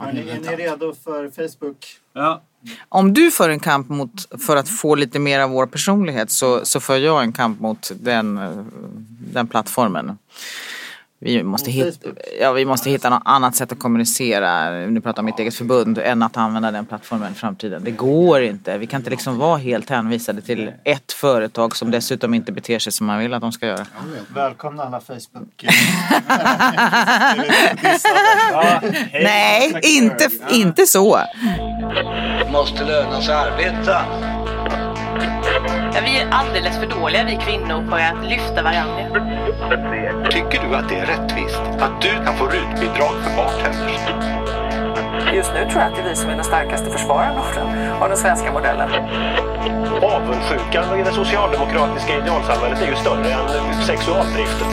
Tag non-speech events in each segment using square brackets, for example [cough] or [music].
Är ni, är ni redo för Facebook? Ja. Om du för en kamp mot, för att få lite mer av vår personlighet så, så för jag en kamp mot den, eh, den plattformen. Vi måste, hitta, ja, vi måste hitta något annat sätt att kommunicera, nu pratar om mitt eget förbund, än att använda den plattformen i framtiden. Det går inte. Vi kan inte liksom vara helt hänvisade till ett företag som dessutom inte beter sig som man vill att de ska göra. Välkomna alla Facebook. [laughs] Nej, inte, inte så. måste löna sig arbeta. Vi är alldeles för dåliga vi kvinnor på att lyfta varandra. Tycker du att det är rättvist att du kan få rutbidrag för bartenders? Just nu tror jag att det är vi som är den starkaste försvararen av den, av den svenska modellen. Avundsjukan i det socialdemokratiska idealsamhället är ju större än sexualdriften.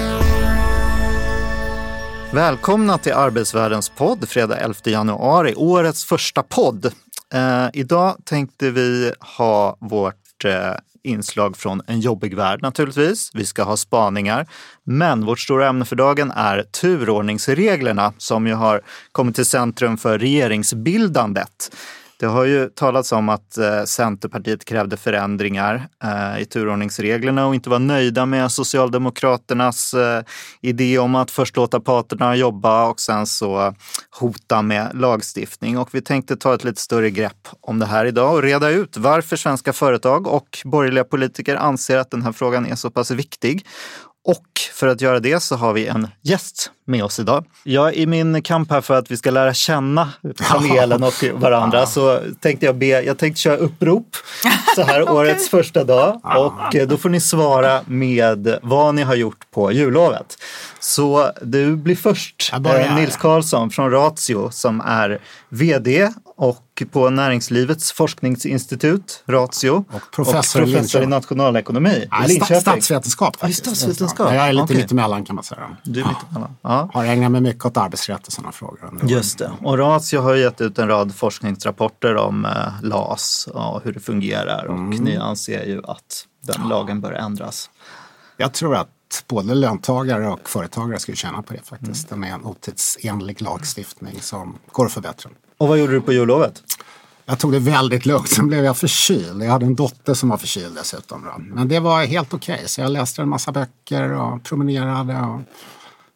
Välkomna till Arbetsvärldens podd fredag 11 januari, årets första podd. Eh, idag tänkte vi ha vårt eh, inslag från en jobbig värld naturligtvis. Vi ska ha spaningar. Men vårt stora ämne för dagen är turordningsreglerna som ju har kommit till centrum för regeringsbildandet. Det har ju talats om att eh, Centerpartiet krävde förändringar eh, i turordningsreglerna och inte var nöjda med Socialdemokraternas eh, idé om att först låta parterna jobba och sen så hota med lagstiftning. Och vi tänkte ta ett lite större grepp om det här idag och reda ut varför svenska företag och borgerliga politiker anser att den här frågan är så pass viktig. Och för att göra det så har vi en gäst med oss idag. Jag i min kamp här för att vi ska lära känna panelen och varandra så tänkte jag be, jag tänkte köra upprop så här [laughs] årets första dag. Och eh, då får ni svara med vad ni har gjort på jullovet. Så du blir först, eh, Nils Karlsson från Ratio som är vd och på Näringslivets forskningsinstitut, Ratio. Och professor i och professor i nationalekonomi i sta- Linköping. statsvetenskap Ja, statsvetenskap. Ja, Jag är lite Okej. mittemellan kan man säga. Du är mittemellan. Ja. Har ägnat mig mycket åt arbetsrätt och sådana frågor. Just det. Och Ratio har gett ut en rad forskningsrapporter om eh, LAS och hur det fungerar och ni anser ju att den lagen bör ändras. Jag tror att både löntagare och företagare skulle tjäna på det faktiskt. Den är en otidsenlig lagstiftning som går att förbättra. Och vad gjorde du på jullovet? Jag tog det väldigt lugnt, sen blev jag förkyld. Jag hade en dotter som var förkyld dessutom. Då. Men det var helt okej, så jag läste en massa böcker och promenerade. Och...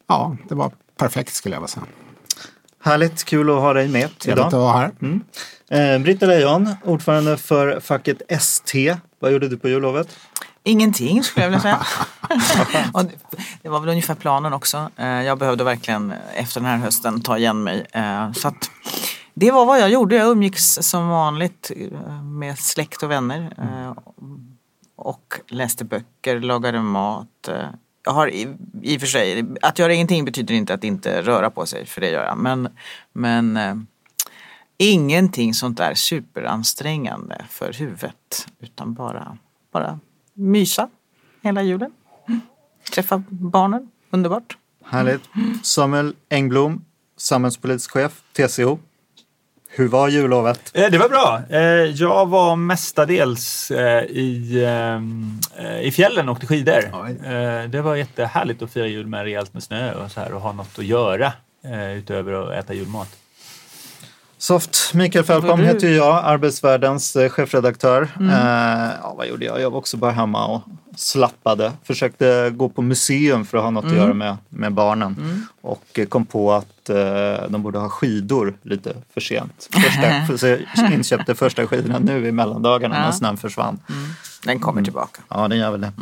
Ja, det var perfekt skulle jag vilja säga. Härligt, kul att ha dig med Trevligt att idag. vara här. Eh, Britta Lejon, ordförande för facket ST. Vad gjorde du på jullovet? Ingenting skulle jag vilja säga. [laughs] och det- det var väl ungefär planen också. Eh, Jag behövde verkligen eh, efter den här hösten ta igen mig. Eh, Så att det var vad jag gjorde. Jag umgicks som vanligt eh, med släkt och vänner. eh, Och läste böcker, lagade mat. eh. Jag har i, i och för sig, att göra ingenting betyder inte att inte röra på sig, för det gör jag. Men, men ingenting sånt där superansträngande för huvudet. Utan bara, bara mysa hela julen. Mm. Träffa barnen, underbart. Härligt. Samuel Engblom, samhällspolitisk chef, TCO. Hur var jullovet? Eh, Det var bra. Eh, Jag var mestadels eh, i, eh, i fjällen och åkte skidor. Eh, Det var jättehärligt att fira jul med rejält med snö och så här och ha något att göra utöver att äta julmat. Soft, Mikael Fältbom heter jag, Arbetsvärldens eh, chefredaktör. Mm. Eh, ja, vad gjorde jag? Jag var också bara hemma och slappade. Försökte gå på museum för att ha något Mm. att göra med, med barnen. Och eh, kom på att eh, de borde ha skidor lite för sent. Första, [laughs] för, så jag inköpte första skidorna nu i mellandagarna Ja. när snön försvann. Den kommer tillbaka. Ja, den gör väl det.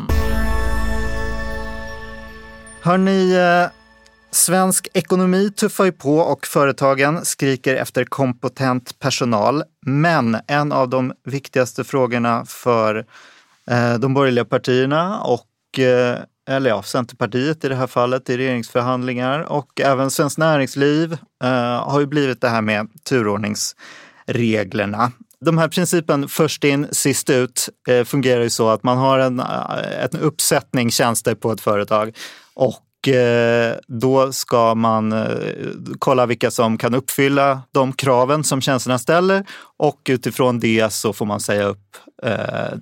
Hörni, eh, svensk ekonomi tuffar ju på och företagen skriker efter kompetent personal. Men en av de viktigaste frågorna för eh, de borgerliga partierna och eh, eller ja, Centerpartiet i det här fallet i regeringsförhandlingar och även Svenskt Näringsliv eh, har ju blivit det här med turordningsreglerna. De här principen först in, sist ut eh, fungerar ju så att man har en, eh, en uppsättning tjänster på ett företag och då ska man eh, kolla vilka som kan uppfylla de kraven som tjänsterna ställer. Och utifrån det så får man säga upp eh,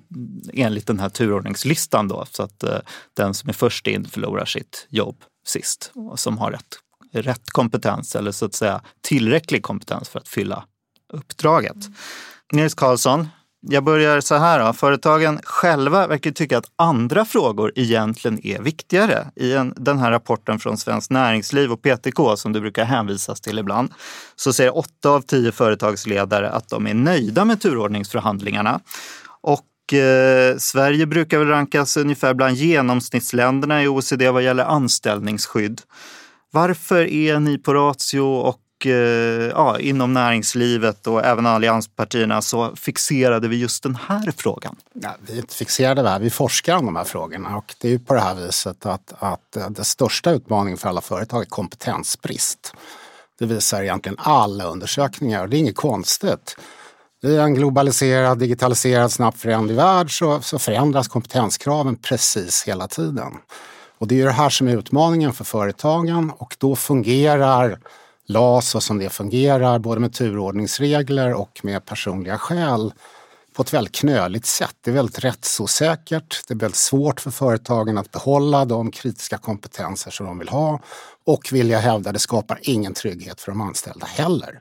enligt den här turordningslistan då. Så att eh, den som är först in förlorar sitt jobb sist och som har rätt rätt kompetens eller så att säga tillräcklig kompetens för att fylla uppdraget. Nils Karlsson, jag börjar så här. Då. Företagen själva verkar tycka att andra frågor egentligen är viktigare. I en, den här rapporten från Svenskt Näringsliv och PTK som du brukar hänvisas till ibland så säger åtta av tio företagsledare att de är nöjda med turordningsförhandlingarna. Och eh, Sverige brukar väl rankas ungefär bland genomsnittsländerna i OECD vad gäller anställningsskydd. Varför är ni på Ratio och Eh, ja, inom näringslivet och även allianspartierna så fixerade vi just den här frågan? Ja, vi är inte fixerade där, vi forskar om de här frågorna och det är ju på det här viset att, att eh, den största utmaningen för alla företag är kompetensbrist. Det visar egentligen alla undersökningar och det är inget konstigt. I en globaliserad, digitaliserad, snabbt föränderlig värld så, så förändras kompetenskraven precis hela tiden. Och det är ju det här som är utmaningen för företagen och då fungerar LAS och som det fungerar, både med turordningsregler och med personliga skäl på ett väldigt knöligt sätt. Det är väldigt rättsosäkert. Det är väldigt svårt för företagen att behålla de kritiska kompetenser som de vill ha. Och vill jag hävda, det skapar ingen trygghet för de anställda heller.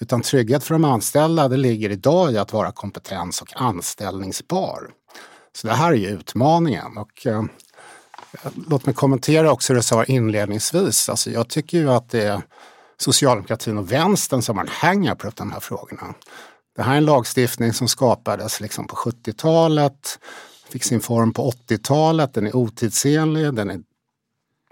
Utan trygghet för de anställda det ligger idag i att vara kompetens och anställningsbar. Så det här är ju utmaningen. Och, eh, låt mig kommentera också det du sa inledningsvis. Alltså, jag tycker ju att det är socialdemokratin och vänstern som har en hang på de här frågorna. Det här är en lagstiftning som skapades liksom på 70-talet, fick sin form på 80-talet, den är otidsenlig, den är,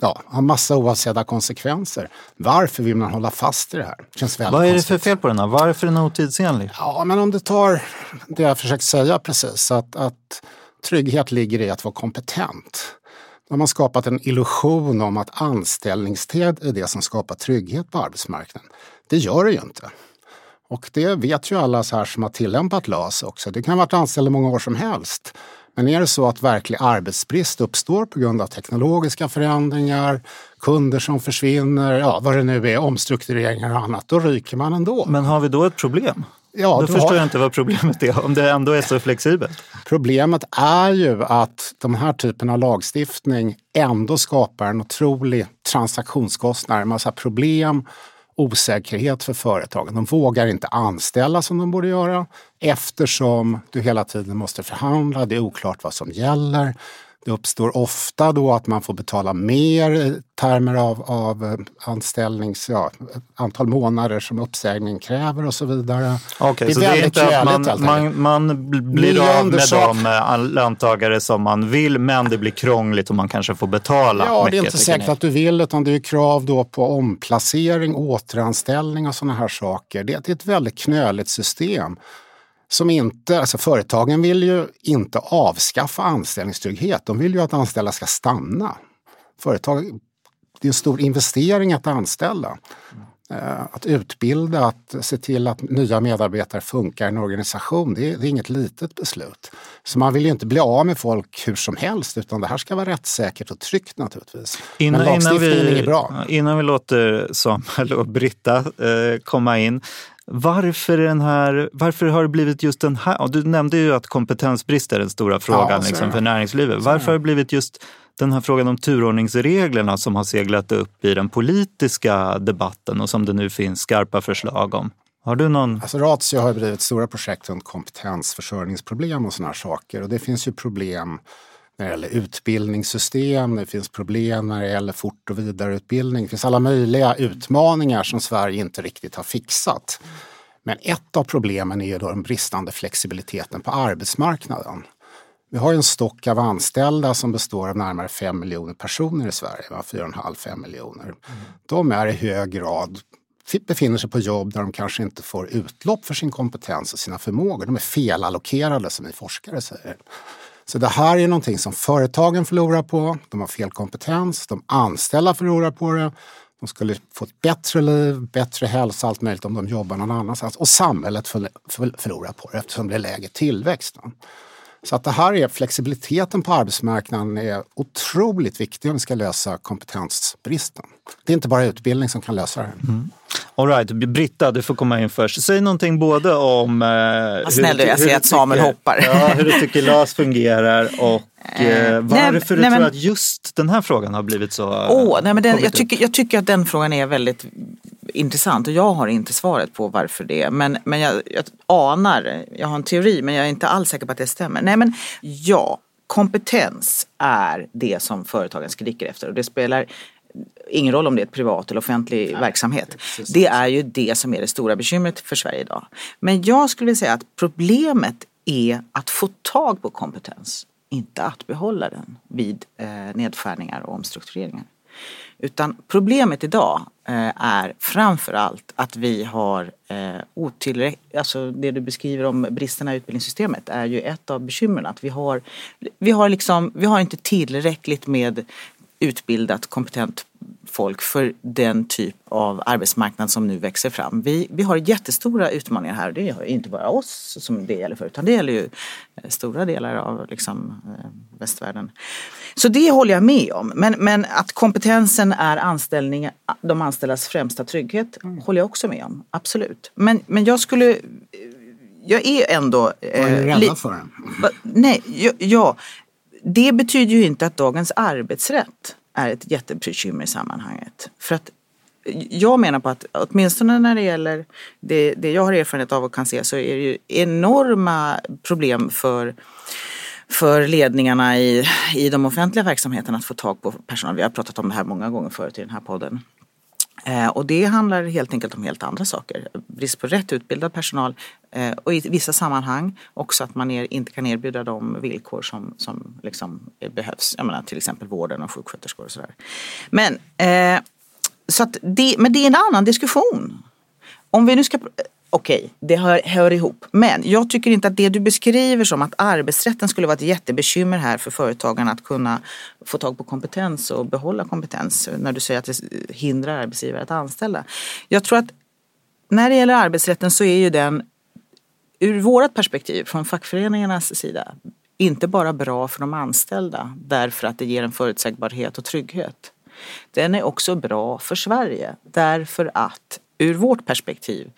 ja, har massa oavsedda konsekvenser. Varför vill man hålla fast i det här? Det känns väldigt Vad är det för fel på den här? Varför är den otidsenlig? Ja, men om du tar det jag försökt säga precis, att, att trygghet ligger i att vara kompetent. Då har man skapat en illusion om att anställningstid är det som skapar trygghet på arbetsmarknaden. Det gör det ju inte. Och det vet ju alla så här som har tillämpat LAS också. Det kan ha varit anställd i många år som helst. Men är det så att verklig arbetsbrist uppstår på grund av teknologiska förändringar, kunder som försvinner, ja vad det nu är, omstruktureringar och annat, då ryker man ändå. Men har vi då ett problem? Ja, då förstår har- jag inte vad problemet är, om det ändå är så flexibelt. Problemet är ju att de här typen av lagstiftning ändå skapar en otrolig transaktionskostnad, en massa problem, osäkerhet för företagen. De vågar inte anställa som de borde göra eftersom du hela tiden måste förhandla, det är oklart vad som gäller. Det uppstår ofta då att man får betala mer i termer av, av eh, anställnings, ja, antal månader som uppsägning kräver och så vidare. Så det är väldigt inte att man, man, man bl- blir av med de eh, löntagare som man vill, men det blir krångligt och man kanske får betala Ja, det är mycket, inte säkert att du vill utan det är krav då på omplacering, återanställning och sådana här saker. Det är ett väldigt knöligt system. Som inte, alltså företagen vill ju inte avskaffa anställningstrygghet. De vill ju att anställda ska stanna. Företag, det är en stor investering att anställa. Eh, Att utbilda, att se till att nya medarbetare funkar i en organisation, det är, det är inget litet beslut. Så man vill ju inte bli av med folk hur som helst utan det här ska vara rättssäkert och tryggt naturligtvis. Innan, Men innan, lagstiftningen vi, är bra. innan vi låter Samuel och Britta eh, komma in. Varför, är den här, varför har det blivit just den här? Du nämnde ju att kompetensbrist är den stora frågan är liksom, för näringslivet. Varför har det blivit just den här frågan om turordningsreglerna som har seglat upp i den politiska debatten och som det nu finns skarpa förslag om? Har du någon? Alltså Ratio har ju drivit stora projekt runt kompetensförsörjningsproblem och sådana här saker. Och det finns ju problem när det gäller utbildningssystem, det finns problem när det gäller fort och vidareutbildning. Det finns alla möjliga utmaningar som Sverige inte riktigt har fixat. Men ett av problemen är ju då den bristande flexibiliteten på arbetsmarknaden. Vi har ju en stock av anställda som består av närmare 5 miljoner personer i Sverige, 4,5-5 miljoner. De är i hög grad befinner sig på jobb där de kanske inte får utlopp för sin kompetens och sina förmågor. De är felallokerade som vi forskare säger. Så det här är någonting som företagen förlorar på. De har fel kompetens, de anställda förlorar på det. De skulle få ett bättre liv, bättre hälsa, allt möjligt om de jobbar någon annanstans. Och samhället förlorar på det eftersom det är lägre tillväxt. Så att det här är flexibiliteten på arbetsmarknaden är otroligt viktig om vi ska lösa kompetensbristen. Det är inte bara utbildning som kan lösa det. Mm. All right, Britta, du får komma in först. Säg någonting både om... Eh, Vad snäll du, jag ser att Samuel tycker, hoppar. Ja, hur du tycker LAS fungerar och [laughs] eh, varför nej, du nej, tror men- att just den här frågan har blivit så... Åh, nej, men den, jag, tycker, jag tycker att den frågan är väldigt intressant och jag har inte svaret på varför det är. Men, men jag, jag anar, jag har en teori men jag är inte alls säker på att det stämmer. Nej men ja, kompetens är det som företagen skriker efter och det spelar ingen roll om det är ett privat eller offentlig verksamhet. Det är ju det som är det stora bekymret för Sverige idag. Men jag skulle vilja säga att problemet är att få tag på kompetens, inte att behålla den vid eh, nedskärningar och omstruktureringar. Utan problemet idag eh, är framför allt att vi har eh, otillräckligt, alltså det du beskriver om bristerna i utbildningssystemet är ju ett av bekymren. Att vi har, vi har, liksom, vi har inte tillräckligt med utbildat, kompetent folk för den typ av arbetsmarknad som nu växer fram. Vi, vi har jättestora utmaningar här det är inte bara oss som det gäller för utan det gäller ju eh, stora delar av liksom, eh, västvärlden. Så det håller jag med om. Men, men att kompetensen är anställning, de anställdas främsta trygghet håller jag också med om. Absolut. Men, men jag skulle jag är ändå... Vad är eh, rädda li- för? Nej, ja, ja. Det betyder ju inte att dagens arbetsrätt är ett jättebekymmer i sammanhanget. För att jag menar på att åtminstone när det gäller det, det jag har erfarenhet av och kan se så är det ju enorma problem för för ledningarna i, i de offentliga verksamheterna att få tag på personal. Vi har pratat om det här många gånger förut i den här podden. Eh, och det handlar helt enkelt om helt andra saker. Brist på rätt utbildad personal eh, och i vissa sammanhang också att man er, inte kan erbjuda de villkor som, som liksom behövs. Jag menar till exempel vården och sjuksköterskor och sådär. Men, eh, så att det, men det är en annan diskussion. Om vi nu ska Okej, det hör, hör ihop. Men jag tycker inte att det du beskriver som att arbetsrätten skulle vara ett jättebekymmer här för företagarna att kunna få tag på kompetens och behålla kompetens. När du säger att det hindrar arbetsgivare att anställa. Jag tror att när det gäller arbetsrätten så är ju den ur vårt perspektiv från fackföreningarnas sida inte bara bra för de anställda därför att det ger en förutsägbarhet och trygghet. Den är också bra för Sverige därför att ur vårt perspektiv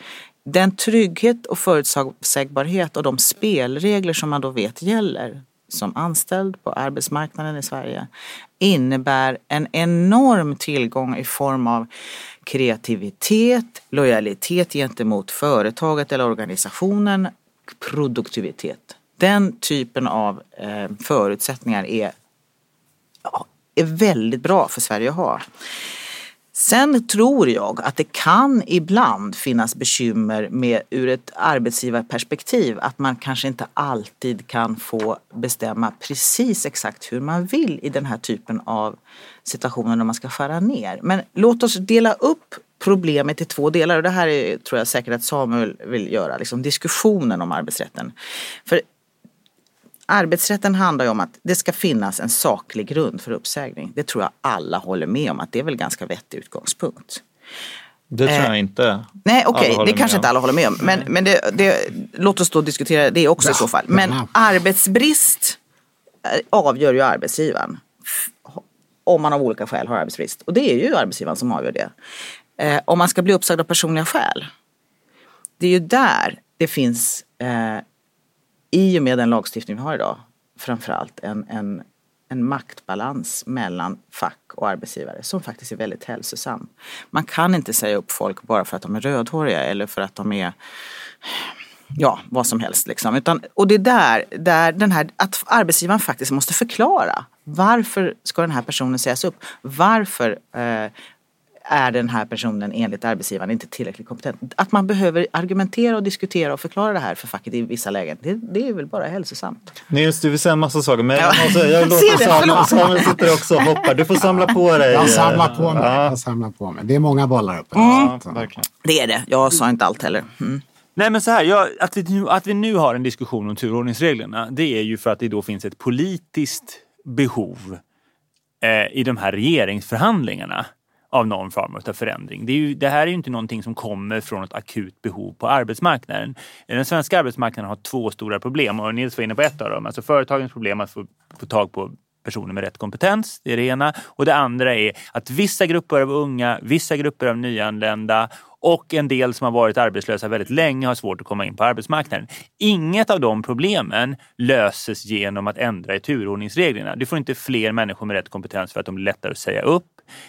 den trygghet och förutsägbarhet och de spelregler som man då vet gäller som anställd på arbetsmarknaden i Sverige innebär en enorm tillgång i form av kreativitet, lojalitet gentemot företaget eller organisationen, produktivitet. Den typen av eh, förutsättningar är, är väldigt bra för Sverige att ha. Sen tror jag att det kan ibland finnas bekymmer med ur ett arbetsgivarperspektiv att man kanske inte alltid kan få bestämma precis exakt hur man vill i den här typen av situationer när man ska skära ner. Men låt oss dela upp problemet i två delar och det här är, tror jag säkert att Samuel vill göra, liksom diskussionen om arbetsrätten. För Arbetsrätten handlar ju om att det ska finnas en saklig grund för uppsägning. Det tror jag alla håller med om att det är väl ganska vettig utgångspunkt. Det tror Eh, jag inte. Nej okej, håller det kanske inte alla håller med om. Men, men det, det, låt oss då diskutera det också i så fall. Men Ja. arbetsbrist eh, avgör ju arbetsgivaren. Om man av olika skäl har arbetsbrist. Och det är ju arbetsgivaren som avgör det. Eh, om man ska bli uppsagd av personliga skäl. Det är ju där det finns, eh, i och med den lagstiftning vi har idag, framförallt en, en, en maktbalans mellan fack och arbetsgivare som faktiskt är väldigt hälsosam. Man kan inte säga upp folk bara för att de är rödhåriga eller för att de är ja, vad som helst. Liksom. Utan, och det är där, där den här, att arbetsgivaren faktiskt måste förklara varför ska den här personen sägas upp? Varför eh, är den här personen enligt arbetsgivaren inte tillräckligt kompetent? Att man behöver argumentera och diskutera och förklara det här för facket i vissa lägen, det, det är väl bara hälsosamt. Nils, du vill säga en massa saker men Ja. jag, måste, jag [laughs] låter Samuel. Samuel sitter också och hoppar. Du får samla på dig. Jag samlar på mig. Ja, Jag samlar på mig. Det är många bollar uppe. ja, Så- verkligen. Det är det, jag sa inte allt heller. Mm. Nej men så här, jag, att, vi nu, att vi nu har en diskussion om turordningsreglerna det är ju för att det då finns ett politiskt behov eh, i de här regeringsförhandlingarna av någon form av förändring. Det, är ju, det här är ju inte någonting som kommer från ett akut behov på arbetsmarknaden. Den svenska arbetsmarknaden har två stora problem och Nils var inne på ett av dem. Alltså företagens problem att få, få tag på personer med rätt kompetens. Det är det ena. Och det andra är att vissa grupper av unga, vissa grupper av nyanlända och en del som har varit arbetslösa väldigt länge har svårt att komma in på arbetsmarknaden. Inget av de problemen löses genom att ändra i turordningsreglerna. Du får inte fler människor med rätt kompetens för att de blir lättare att säga upp.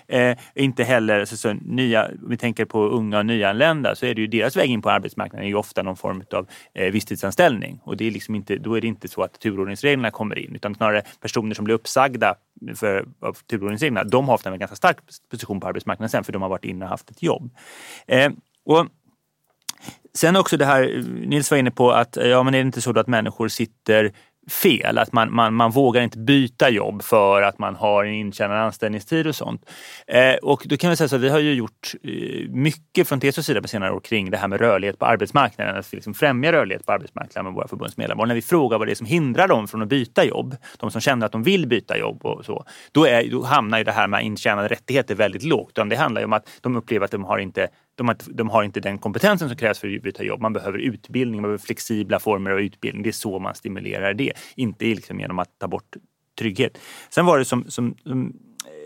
Eh, inte heller, så, så, nya, om vi tänker på unga och nyanlända, så är det ju deras väg in på arbetsmarknaden är ju ofta någon form av eh, visstidsanställning. Och det är liksom inte, då är det inte så att turordningsreglerna kommer in, utan snarare personer som blir uppsagda för, av turordningsreglerna, de har ofta en ganska stark position på arbetsmarknaden sen, för de har varit inne och haft ett jobb. Eh, och Sen också det här, Nils var inne på att ja, men är det inte så att människor sitter fel. Att man, man, man vågar inte byta jobb för att man har en intjänad anställningstid och sånt. Eh, och då kan vi säga så att vi har ju gjort eh, mycket från TCOs sida på senare år kring det här med rörlighet på arbetsmarknaden. Att vi liksom främjar rörlighet på arbetsmarknaden med våra förbundsmedlemmar. Och när vi frågar vad det är som hindrar dem från att byta jobb, de som känner att de vill byta jobb och så, då, är, då hamnar ju det här med intjänade rättigheter väldigt lågt. Det handlar ju om att de upplever att de har inte de har, de har inte den kompetensen som krävs för att byta jobb. Man behöver utbildning, man behöver flexibla former av utbildning. Det är så man stimulerar det, inte liksom genom att ta bort trygghet. Sen var det som, som, som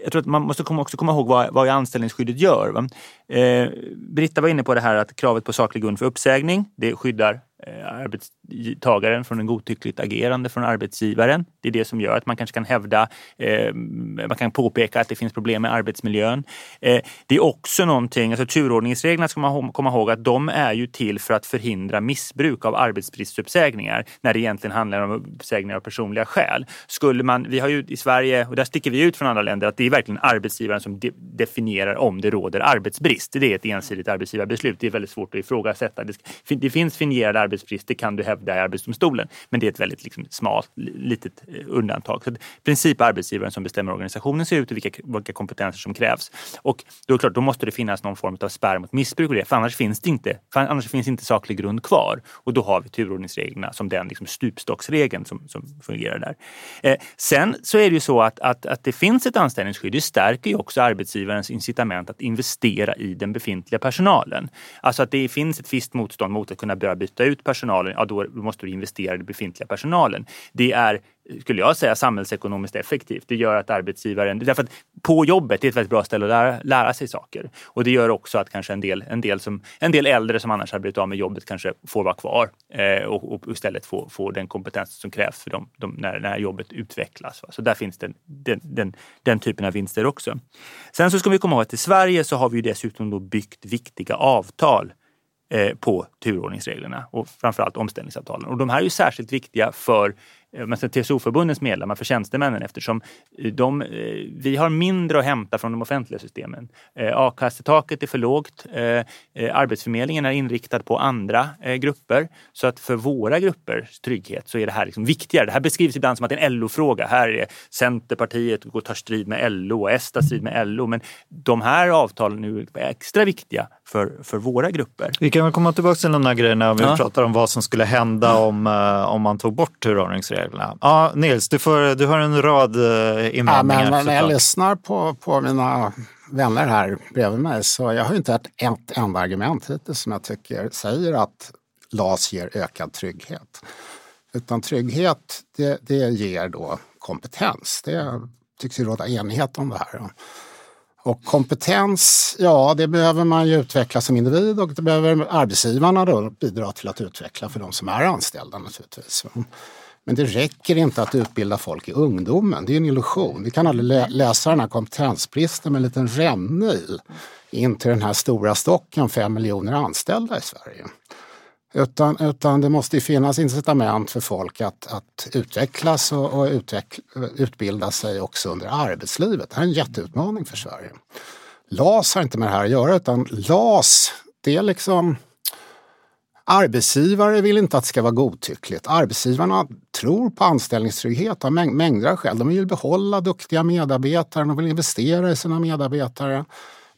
jag tror att man måste också komma ihåg vad, vad anställningsskyddet gör. Eh, Britta var inne på det här att kravet på saklig grund för uppsägning, det skyddar Eh, arbetstagaren från en godtyckligt agerande från arbetsgivaren. Det är det som gör att man kanske kan hävda, eh, man kan påpeka att det finns problem med arbetsmiljön. Eh, det är också någonting, alltså turordningsreglerna ska man komma ihåg att de är ju till för att förhindra missbruk av arbetsbristuppsägningar när det egentligen handlar om uppsägningar av personliga skäl. Skulle man, vi har ju i Sverige, och där sticker vi ut från andra länder, att det är verkligen arbetsgivaren som de definierar om det råder arbetsbrist. Det är ett ensidigt arbetsgivarbeslut. Det är väldigt svårt att ifrågasätta. Det, det finns fingerade arbetsbrist, det kan du hävda i Arbetsdomstolen. Men det är ett väldigt liksom, smalt, litet eh, undantag. Så i princip arbetsgivaren som bestämmer organisationen ser ut och vilka, vilka kompetenser som krävs. Och då är det klart, då måste det finnas någon form av spärr mot missbruk och det, för annars finns det inte, för annars finns inte saklig grund kvar. Och då har vi turordningsreglerna som den liksom, stupstocksregeln som, som fungerar där. Eh, sen så är det ju så att, att, att det finns ett anställningsskydd. Det stärker ju också arbetsgivarens incitament att investera i den befintliga personalen. Alltså att det finns ett visst motstånd mot att kunna börja byta ut ut personalen, ja då måste du investera i den befintliga personalen. Det är, skulle jag säga, samhällsekonomiskt effektivt. Det gör att arbetsgivaren, därför att på jobbet är ett väldigt bra ställe att lära, lära sig saker. Och det gör också att kanske en del, en del, som, en del äldre som annars har blivit av med jobbet kanske får vara kvar eh, och, och istället få, få den kompetens som krävs för dem de, när, när jobbet utvecklas. Så där finns den, den, den, den, typen av vinster också. Sen så ska vi komma ihåg att i Sverige så har vi dessutom då byggt viktiga avtal Eh, på turordningsreglerna och framförallt omställningsavtalen. Och de här är ju särskilt viktiga för Eh, TCO-förbundens medlemmar, för tjänstemännen eftersom eh, de, eh, vi har mindre att hämta från de offentliga systemen. A-kassetaket är för lågt. Arbetsförmedlingen är inriktad på andra grupper. Så att för våra gruppers trygghet så är det här liksom viktigare. Det här beskrivs ibland som att det är en LO-fråga. Här är Centerpartiet och tar strid med LO och S tar strid med LO. Men de här avtalen är extra viktiga för, för våra grupper. Vi kan väl komma tillbaka till de här grejerna om vi ja. pratar om vad som skulle hända om, om man tog bort turordningsreglerna reglerna. Ja, Nils, du, får, du har en rad eh, invändningar. Ja, men när jag lyssnar på, på mina vänner här bredvid mig så jag har inte hört ett enda argument hittills som jag tycker säger att LAS ger ökad trygghet. Utan trygghet, det, det ger då kompetens. Det tycks ju råda enighet om det här. Och kompetens, ja det behöver man ju utveckla som individ och det behöver arbetsgivarna då bidra till att utveckla för de som är anställda naturligtvis. Men det räcker inte att utbilda folk i ungdomen. Det är en illusion. Vi kan aldrig lä läsa den här kompetensbristen med en liten rännil in till den här stora stocken, fem miljoner anställda i Sverige. Utan, utan det måste finnas incitament för folk att, att utvecklas och, och utveckla, utbilda sig också under arbetslivet. Det här är en jätteutmaning för Sverige. LAS har inte med det här att göra utan LAS det är liksom Arbetsgivare vill inte att det ska vara godtyckligt. Arbetsgivarna tror på anställningstrygghet av mäng mängder av skäl. De vill behålla duktiga medarbetare, de vill investera i sina medarbetare.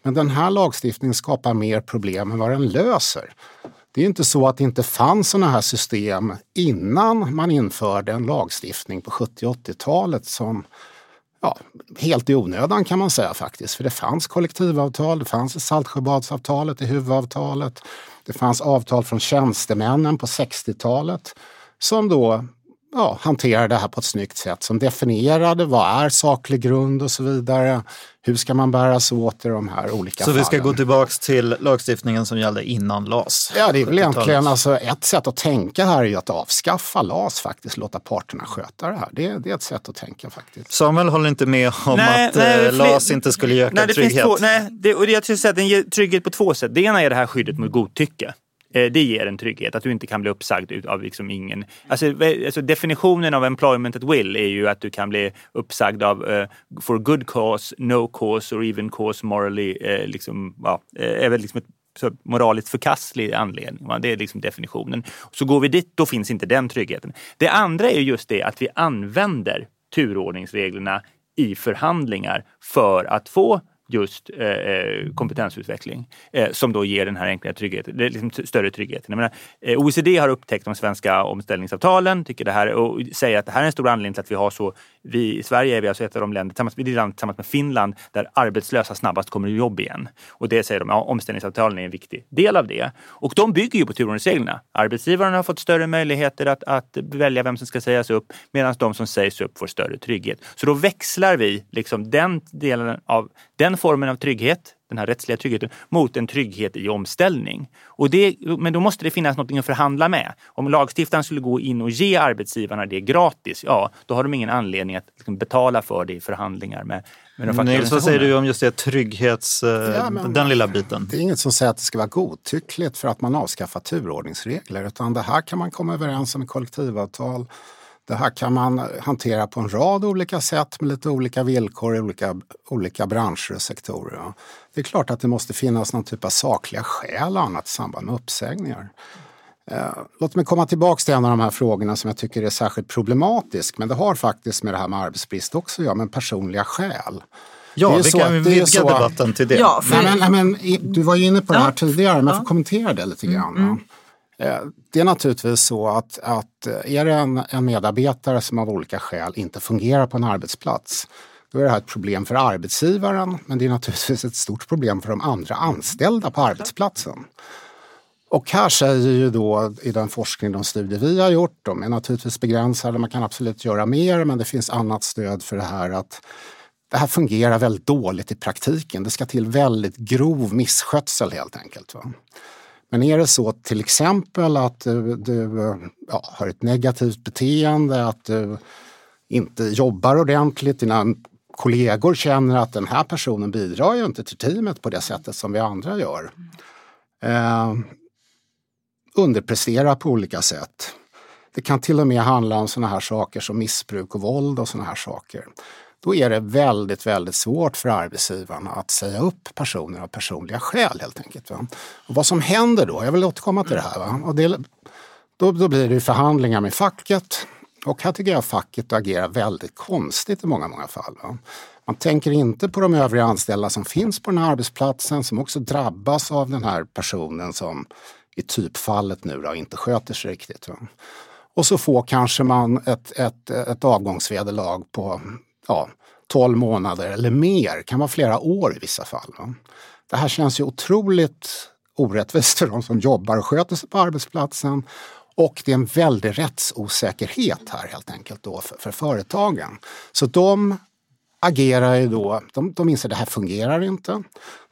Men den här lagstiftningen skapar mer problem än vad den löser. Det är inte så att det inte fanns sådana här system innan man införde en lagstiftning på 70 80-talet som ja, helt i onödan kan man säga faktiskt. För det fanns kollektivavtal, det fanns Saltsjöbadsavtalet i huvudavtalet. Det fanns avtal från tjänstemännen på 60-talet som då ja, hanterade det här på ett snyggt sätt som definierade vad är saklig grund och så vidare. Hur ska man bära sig åt i de här olika Så fallen? vi ska gå tillbaks till lagstiftningen som gällde innan LAS? Ja, det är väl 70-talet. egentligen alltså ett sätt att tänka här är ju att avskaffa LAS faktiskt, låta parterna sköta det här. Det, det är ett sätt att tänka faktiskt. Samuel håller inte med om Nej, att nej, eh, fler- LAS inte skulle ge ökad nej, det trygghet. Finns två, nej, det, och det, jag skulle säga att den ger trygghet på två sätt. Det ena är det här skyddet mot godtycke. Eh, det ger en trygghet, att du inte kan bli uppsagd av liksom ingen... Alltså, alltså definitionen av employment at will är ju att du kan bli uppsagd av uh, for good cause, no cause or even cause morally, uh, liksom, ja, är väl liksom ett så moraliskt förkastlig anledning. Va? Det är liksom definitionen. Så går vi dit, då finns inte den tryggheten. Det andra är just det att vi använder turordningsreglerna i förhandlingar för att få just eh, eh, kompetensutveckling eh, som då ger den här enklare tryggheten, det är liksom större tryggheten. Jag menar, eh, OECD har upptäckt de svenska omställningsavtalen tycker det här, och säger att det här är en stor anledning till att vi har så, vi i Sverige är vi alltså ett av de länder, tillsammans, vi är det land tillsammans med Finland, där arbetslösa snabbast kommer i jobb igen. Och det säger de, ja, omställningsavtalen är en viktig del av det. Och de bygger ju på turordningsreglerna. Arbetsgivaren har fått större möjligheter att, att välja vem som ska sägas upp medan de som sägs upp får större trygghet. Så då växlar vi liksom den delen av den formen av trygghet, den här rättsliga tryggheten, mot en trygghet i omställning. Och det, men då måste det finnas något att förhandla med. Om lagstiftaren skulle gå in och ge arbetsgivarna det gratis, ja, då har de ingen anledning att liksom betala för det i förhandlingar med, med de fackliga Nils, vad säger du om just det trygghets... eh, Ja, men- den lilla biten? Det är inget som säger att det ska vara godtyckligt för att man avskaffar turordningsregler utan det här kan man komma överens om i kollektivavtal. Det här kan man hantera på en rad olika sätt med lite olika villkor i olika, olika branscher och sektorer. Det är klart att det måste finnas någon typ av sakliga skäl och annat i samband med uppsägningar. Eh, Låt mig komma tillbaka till en av de här frågorna som jag tycker är särskilt problematisk. Men det har faktiskt med det här med arbetsbrist också att göra, men personliga skäl. Ja, Det är vi så kan vidga debatten till det. Ja, för, Nej, men, nej, men, du var ju inne på det här Ja. tidigare, men jag Ja. får kommentera det lite grann. va? Eh, Eh, det är naturligtvis så att, att eh, är det en, en medarbetare som av olika skäl inte fungerar på en arbetsplats, då är det här ett problem för arbetsgivaren, men det är naturligtvis ett stort problem för de andra anställda på arbetsplatsen. Och här säger ju då i den forskning de studier vi har gjort, de är naturligtvis begränsade, man kan absolut göra mer, men det finns annat stöd för det här att det här fungerar väldigt dåligt i praktiken. Det ska till väldigt grov misskötsel helt enkelt. Va? Men är det så till exempel att du, du ja, har ett negativt beteende, att du inte jobbar ordentligt, dina kollegor känner att den här personen bidrar ju inte till teamet på det sättet som vi andra gör. Eh, underprestera på olika sätt. Det kan till och med handla om sådana här saker som missbruk och våld och sådana här saker. Då är det väldigt, väldigt svårt för arbetsgivarna att säga upp personer av personliga skäl helt enkelt. Va? Och vad som händer då, jag vill återkomma till det här. Va? Och det, då, då blir det förhandlingar med facket. Och här tycker jag facket agerar väldigt konstigt i många, många fall. Va? Man tänker inte på de övriga anställda som finns på den här arbetsplatsen som också drabbas av den här personen som i typfallet nu då inte sköter sig riktigt. Va? Och så får kanske man ett, ett, ett avgångsvederlag på ja, 12 månader eller mer, kan vara flera år i vissa fall. Va? Det här känns ju otroligt orättvist för de som jobbar och sköter sig på arbetsplatsen. Och det är en väldig rättsosäkerhet här helt enkelt då för, för företagen. Så de agerar ju då, de, de inser att det här fungerar inte.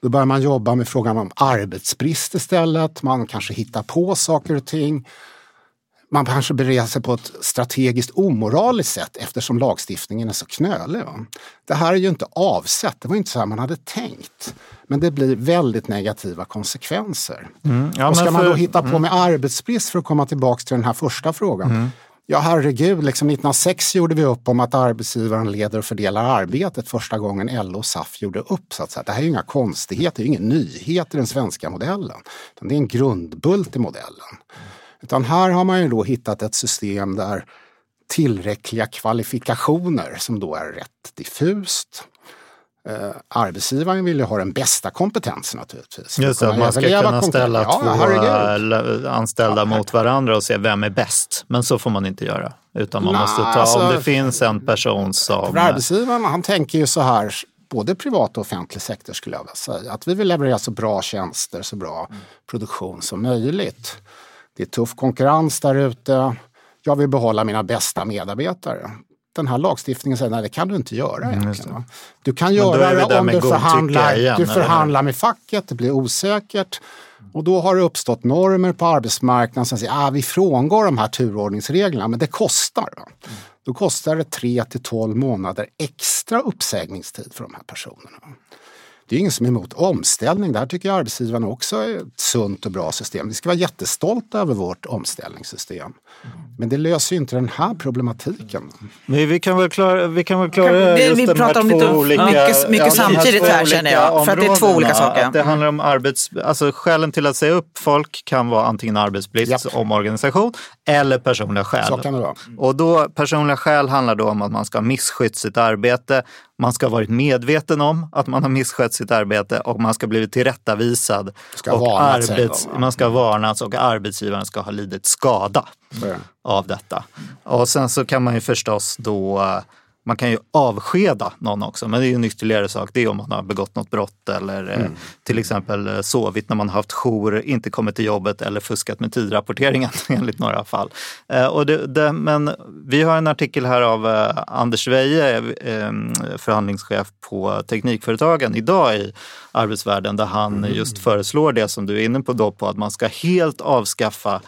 Då börjar man jobba med frågan om arbetsbrist istället. Man kanske hittar på saker och ting. Man kanske beter sig på ett strategiskt omoraliskt sätt eftersom lagstiftningen är så knölig. Det här är ju inte avsett, det var inte så här man hade tänkt. Men det blir väldigt negativa konsekvenser. Mm. Ja, och ska men man då för- hitta på med arbetsbrist för att komma tillbaka till den här första frågan. Mm. Ja herregud, liksom 1906 gjorde vi upp om att arbetsgivaren leder och fördelar arbetet första gången LO och SAF gjorde upp. Så att säga. Det här är ju inga konstigheter, det är ju ingen nyhet i den svenska modellen. Det är en grundbult i modellen. Utan här har man ju då hittat ett system där tillräckliga kvalifikationer som då är rätt diffust. Eh, arbetsgivaren vill ju ha den bästa kompetensen naturligtvis. Just det, man ska kunna ställa Ja, två herregud. eh, anställda mot varandra och se vem är bäst. Men så får man inte göra. Utan man Nej, måste ta, alltså- om det finns en person som... För arbetsgivaren han tänker ju så här, både privat och offentlig sektor skulle jag vilja säga, att vi vill leverera så bra tjänster, så bra produktion som möjligt. Det är tuff konkurrens där ute. Jag vill behålla mina bästa medarbetare. Den här lagstiftningen säger nej, det kan du inte göra egentligen. va? Du kan Mm, då göra det om du förhandlar, igen, du förhandlar med facket, det blir osäkert. Och då har det uppstått normer på arbetsmarknaden som säger att ah, vi frångår de här turordningsreglerna, men det kostar. Va? Då kostar det 3 till 12 månader extra uppsägningstid för de här personerna. Det är ingen som är emot omställning. Det här tycker jag arbetsgivarna också är ett sunt och bra system. Vi ska vara jättestolta över vårt omställningssystem. Men det löser ju inte den här problematiken. Men vi kan väl klara, vi kan väl klara Det- just vi här pratar om två lite- olika... mycket- mycket här samtidigt här, känner jag, för att det är två olika saker. Att det handlar om arbets... Alltså skälen till att säga upp folk kan vara antingen arbetsbrist, Japp. omorganisation eller personliga skäl. Så kan det vara. Och då, personliga skäl handlar då om att man ska ha misskött sitt arbete, man ska ha varit medveten om att man har misskött sitt arbete och man ska ha blivit tillrättavisad. Ska och arbets, va? man ska ha varnats och arbetsgivaren ska ha lidit skada det. av detta. Och sen så kan man ju förstås då, man kan ju avskeda någon också, men det är ju en ytterligare sak. Det är om man har begått något brott eller eh, till exempel eh, sovit när man haft jour, inte kommit till jobbet eller fuskat med tidrapporteringen [laughs] enligt några fall. Eh, Och det, det, men vi har en artikel här av Anders Weije, eh, förhandlingschef på Teknikföretagen idag i Arbetsvärlden där han just föreslår det som du är inne på då, på att man ska helt avskaffa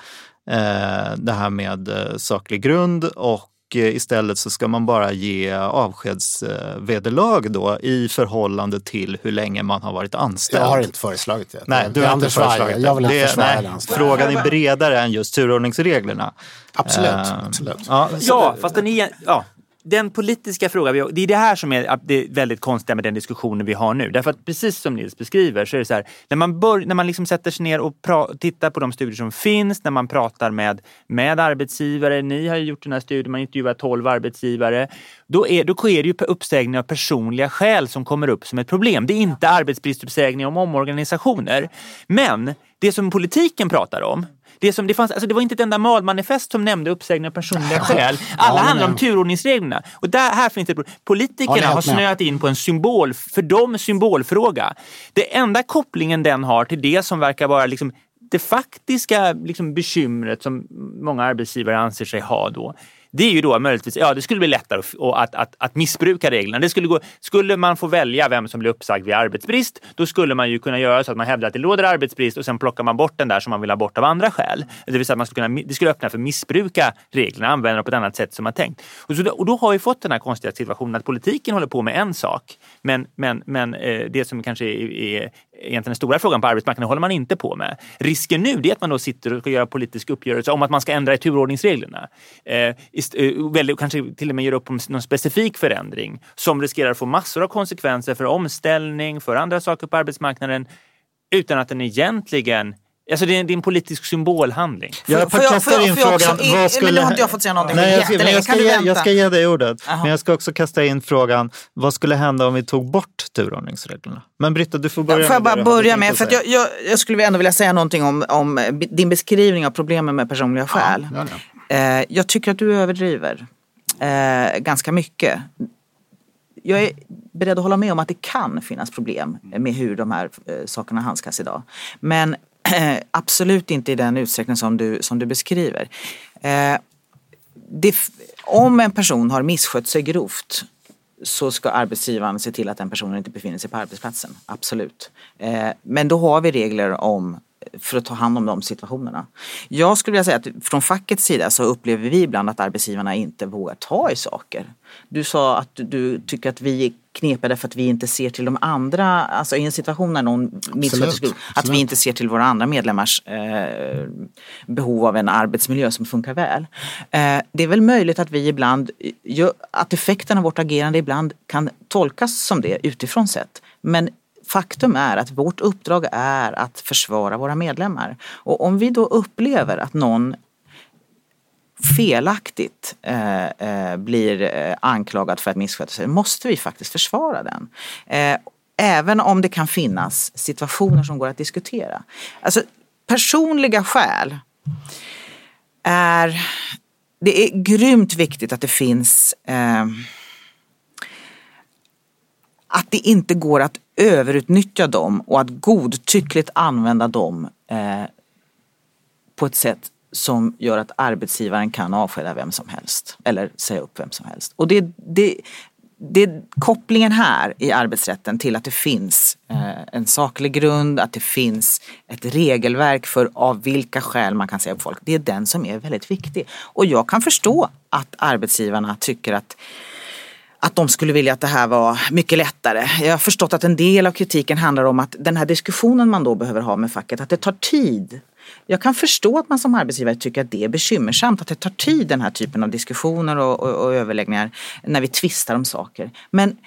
det här med saklig grund och istället så ska man bara ge avskedsvederlag då i förhållande till hur länge man har varit anställd. Jag har inte föreslagit det. Nej, Det du har inte föreslagit Jag vill inte det. nej. Frågan är bredare än just turordningsreglerna. Absolut, Eh, absolut. Ja, så- Ja, fast den, är, ja, den politiska frågan, det är det här som är det är väldigt konstigt med den diskussionen vi har nu. Därför att precis som Nils beskriver så är det så här, när man, bör, när man liksom sätter sig ner och pra, tittar på de studier som finns, när man pratar med, med arbetsgivare, ni har ju gjort den här studien, man intervjuar 12 arbetsgivare, då är, då är det ju uppsägning av personliga skäl som kommer upp som ett problem. Det är inte arbetsbristuppsägning om omorganisationer. Men det som politiken pratar om, det, som det, fanns, alltså det var inte ett enda malmanifest som nämnde uppsägning av personliga skäl. Alla men- handlar om turordningsreglerna. Och där, här finns det. Ja, Politikerna ni har snöat in på en symbol, för dem symbolfråga. Det enda kopplingen den har till det som verkar vara liksom det faktiska liksom bekymret som många arbetsgivare anser sig ha då, det är ju då möjligtvis, ja det skulle bli lättare att, att, att, att missbruka reglerna. Det skulle, gå, skulle man få välja vem som blir uppsagd vid arbetsbrist, då skulle man ju kunna göra så att man hävdar att det råder arbetsbrist och sen plockar man bort den där som man vill ha bort av andra skäl. Det vill säga att man skulle kunna, det skulle öppna för att missbruka reglerna, använda dem på ett annat sätt som man tänkt. Och, så, och då har vi fått den här konstiga situationen att politiken håller på med en sak, men, men, men eh, det som kanske är, är egentligen den stora frågan på arbetsmarknaden håller man inte på med. Risken nu är att man då sitter och ska göra politisk uppgörelse om att man ska ändra i turordningsreglerna. Eh, eh väldigt, kanske till och med göra upp om någon specifik förändring som riskerar att få massor av konsekvenser för omställning, för andra saker på arbetsmarknaden utan att den egentligen Alltså det är, det är en politisk symbolhandling. Jag kastar in frågan, vad men skulle... nu har inte jag fått säga någonting Nej, jag ska, men jag, ska ge, jag ska ge dig ordet. Jaha. Men jag ska också kasta in frågan, vad skulle hända om vi tog bort turordningsreglerna? Men Britta, du får börja Får jag bara börja med, för jag, jag, jag skulle ändå vilja säga någonting om, om din beskrivning av problemen med personliga skäl. gör det. Eh, jag tycker att du överdriver eh, ganska mycket. Jag är beredd att hålla med om att det kan finnas problem med hur de här eh, sakerna handskas idag. Men Eh, absolut inte i den utsträckning som du, som du beskriver. Eh, det, om en person har misskött sig grovt så ska arbetsgivaren se till att den personen inte befinner sig på arbetsplatsen. Absolut. Eh, men då har vi regler om för att ta hand om de situationerna. Jag skulle vilja säga att från fackets sida så upplever vi ibland att arbetsgivarna inte vågar ta i saker. Du sa att du, du tycker att vi knepiga för att vi inte ser till de andra, alltså i en situation när någon missköter att vi absolut. inte ser till våra andra medlemmars eh, behov av en arbetsmiljö som funkar väl. Eh, det är väl möjligt att vi ibland, att effekten av vårt agerande ibland kan tolkas som det utifrån sett. Men faktum är att vårt uppdrag är att försvara våra medlemmar. Och om vi då upplever att någon felaktigt eh, eh, blir eh, anklagad för att missköta sig måste vi faktiskt försvara den. Eh, även om det kan finnas situationer som går att diskutera. Alltså personliga skäl är det är grymt viktigt att det finns eh, att det inte går att överutnyttja dem och att godtyckligt använda dem eh, på ett sätt som gör att arbetsgivaren kan avskeda vem som helst eller säga upp vem som helst. Och det, det, det är kopplingen här i arbetsrätten till att det finns eh, en saklig grund, att det finns ett regelverk för av vilka skäl man kan säga upp folk. Det är den som är väldigt viktig. Och jag kan förstå att arbetsgivarna tycker att att de skulle vilja att det här var mycket lättare. Jag har förstått att en del av kritiken handlar om att den här diskussionen man då behöver ha med facket, att det tar tid. Jag kan förstå att man som arbetsgivare tycker att det är bekymmersamt, att det tar tid den här typen av diskussioner och, och, och överläggningar när vi tvistar om saker. Men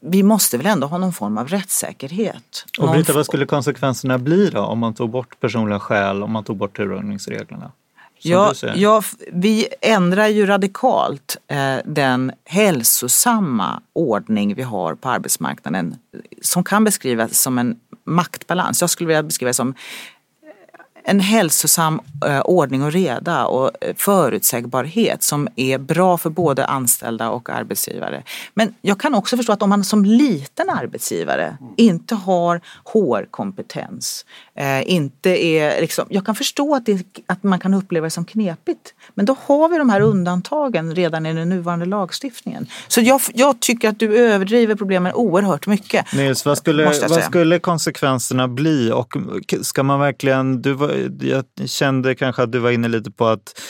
vi måste väl ändå ha någon form av rättssäkerhet. Och f- vad skulle konsekvenserna bli då om man tog bort personliga skäl, om man tog bort turordningsreglerna? Ja, ja, vi ändrar ju radikalt eh, den hälsosamma ordning vi har på arbetsmarknaden som kan beskrivas som en maktbalans. Jag skulle vilja beskriva det som en hälsosam eh, ordning och reda och eh, förutsägbarhet som är bra för både anställda och arbetsgivare. Men jag kan också förstå att om man som liten arbetsgivare inte har HR-kompetens, eh, inte är liksom, jag kan förstå att, det, att man kan uppleva det som knepigt. Men då har vi de här undantagen redan i den nuvarande lagstiftningen. Så jag, jag tycker att du överdriver problemen oerhört mycket. Nils, vad skulle, vad skulle konsekvenserna bli? Och ska man verkligen, du var, jag kände kanske att du var inne lite på att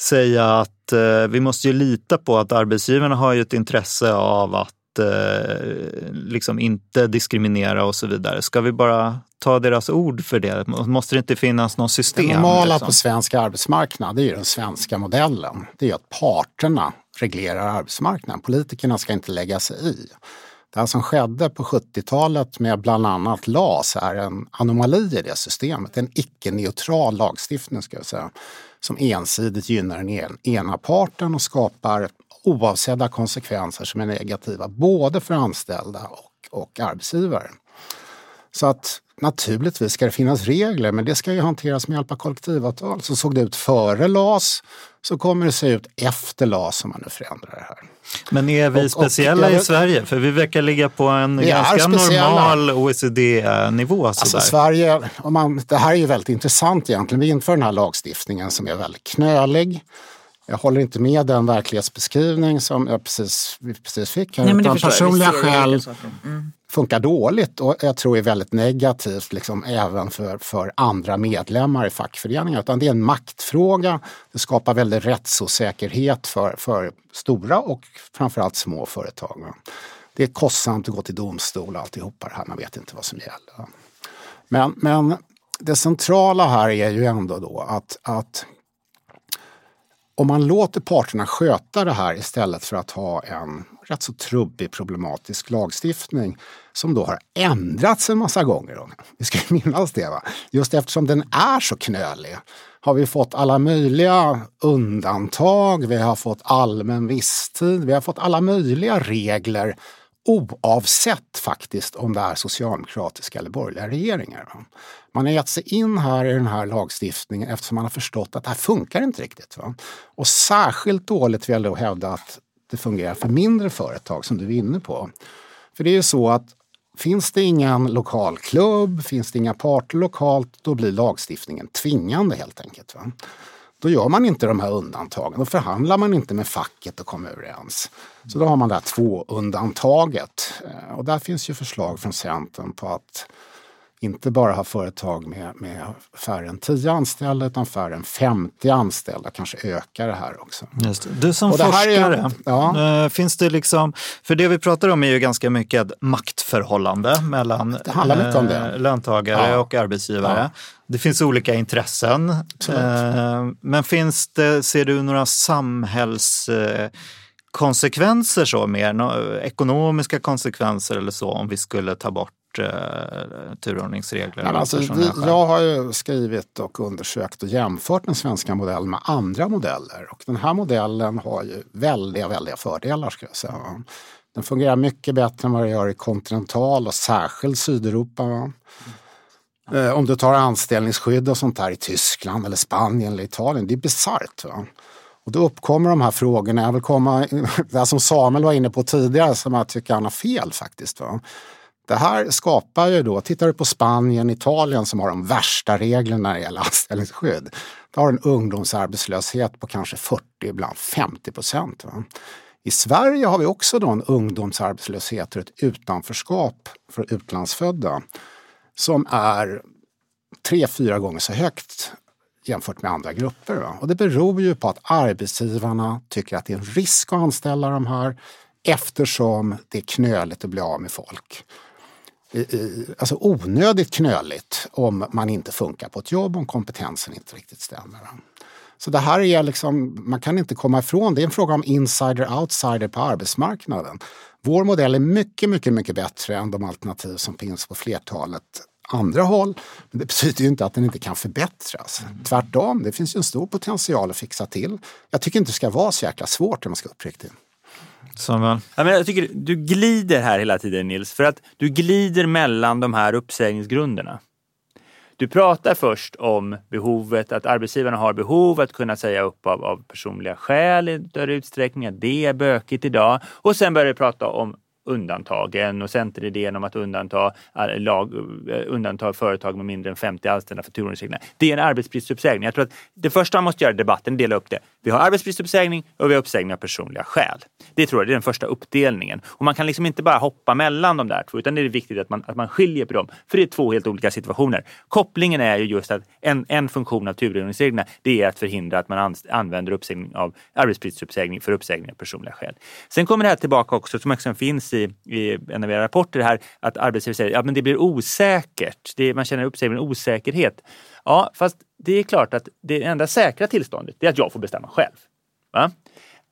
säga att eh, vi måste ju lita på att arbetsgivarna har ju ett intresse av att eh, liksom inte diskriminera och så vidare. Ska vi bara ta deras ord för det? Måste det inte finnas något system? Det normala liksom? på svensk arbetsmarknad är ju den svenska modellen. Det är ju att parterna reglerar arbetsmarknaden. Politikerna ska inte lägga sig i. Det här som skedde på 70-talet med bland annat LAS är en anomali i det systemet. En icke-neutral lagstiftning ska jag säga. Som ensidigt gynnar den ena parten och skapar oavsedda konsekvenser som är negativa både för anställda och, och arbetsgivare. Så att naturligtvis ska det finnas regler men det ska ju hanteras med hjälp av kollektivavtal. Så såg det ut före LAS så kommer det se ut efter LAS om man nu förändrar det här. Men är vi Och- och speciella jag- i Sverige? För vi verkar ligga på en ganska normal OECD-nivå. Alltså. Sverige, om man, det här är ju väldigt intressant egentligen. Vi inför den här lagstiftningen som är väldigt knölig. Jag håller inte med den verklighetsbeskrivning som jag precis, vi precis fick här. Nej, utan personliga skäl. Mm funkar dåligt och jag tror är väldigt negativt liksom, även för, för andra medlemmar i fackföreningar. Utan det är en maktfråga. Det skapar väldigt rättsosäkerhet för, för stora och framförallt små företag. Det är kostsamt att gå till domstol och alltihopa det här. Man vet inte vad som gäller. Men, men det centrala här är ju ändå då att, att om man låter parterna sköta det här istället för att ha en rätt så trubbig problematisk lagstiftning som då har ändrats en massa gånger. Vi ska ju minnas det. Va? Just eftersom den är så knölig har vi fått alla möjliga undantag, vi har fått allmän visstid, vi har fått alla möjliga regler oavsett faktiskt om det är socialdemokratiska eller borgerliga regeringar. Va? Man har gett sig in här i den här lagstiftningen eftersom man har förstått att det här funkar inte riktigt. Va? Och särskilt dåligt vill jag då hävda att det fungerar för mindre företag som du är inne på. För det är ju så att finns det ingen lokal klubb, finns det inga parter lokalt, då blir lagstiftningen tvingande helt enkelt. Va? Då gör man inte de här undantagen. Då förhandlar man inte med facket och kommer överens. Så då har man det här två undantaget. Eh, Och där finns ju förslag från Centern på att inte bara ha företag med, med färre än 10 anställda utan färre än 50 anställda. Kanske öka det här också. Just. Du som Och här är- forskare, ja. eh, finns det liksom, för det vi pratar om är ju ganska mycket maktförhållande mellan eh, löntagare Ja. och arbetsgivare. Ja. Det finns olika intressen. Eh, Men finns det, ser du några samhällskonsekvenser så mer, ekonomiska konsekvenser eller så om vi skulle ta bort eh, turordningsregler? Alltså, vi, jag har ju skrivit och undersökt och jämfört den svenska modellen med andra modeller. Och den här modellen har ju väldiga, väldiga fördelar ska jag säga. Den fungerar mycket bättre än vad det gör i kontinental och särskilt Sydeuropa. va. Eh, Om du tar anställningsskydd och sånt där i Tyskland eller Spanien eller Italien, det är bisarrt. Och då uppkommer de här frågorna, jag vill komma, [laughs] det som Samuel var inne på tidigare som jag tycker han har fel faktiskt. Va? Det här skapar ju då, tittar du på Spanien, Italien som har de värsta reglerna när det gäller [laughs] anställningsskydd. Då har en ungdomsarbetslöshet på kanske 40, ibland 50 procent. va. I Sverige har vi också då en ungdomsarbetslöshet och ett utanförskap för utlandsfödda som är tre, fyra gånger så högt jämfört med andra grupper. Va? Och det beror ju på att arbetsgivarna tycker att det är en risk att anställa de här eftersom det är knöligt att bli av med folk. I, i, alltså onödigt knöligt om man inte funkar på ett jobb om kompetensen inte riktigt stämmer. va. Så det här är liksom, man kan inte komma ifrån, det är en fråga om insider-outsider på arbetsmarknaden. Vår modell är mycket, mycket, mycket bättre än de alternativ som finns på flertalet andra håll. Men det betyder ju inte att den inte kan förbättras. Tvärtom, det finns ju en stor potential att fixa till. Jag tycker inte det ska vara så jäkla svårt om man ska vara uppriktig. Samuel? Ja, men jag tycker du glider här hela tiden Nils, för att du glider mellan de här uppsägningsgrunderna. Du pratar först om behovet, att arbetsgivarna har behov att kunna säga upp av, av personliga skäl i större utsträckning, att det är bökigt idag. Och sen börjar du prata om undantagen och centeridén om att undanta, eh, lag, eh, undanta företag med mindre än 50 anställda för turordningsreglerna. Det är en arbetsbristuppsägning. Jag tror att det första man måste göra i debatten är dela upp det. Vi har arbetsbristuppsägning och vi har uppsägning av personliga skäl. Det tror jag det är den första uppdelningen. Och man kan liksom inte bara hoppa mellan de där två utan det är viktigt att man, att man skiljer på dem. För det är två helt olika situationer. Kopplingen är ju just att en, en funktion av turordningsreglerna det är att förhindra att man an, använder uppsägning av arbetsbristuppsägning för uppsägning av personliga skäl. Sen kommer det här tillbaka också som också finns i, i en av era rapporter här att arbetsgivare säger att ja, det blir osäkert. Det, man känner upp sig med en osäkerhet. Ja, fast det är klart att det enda säkra tillståndet är att jag får bestämma själv. Va?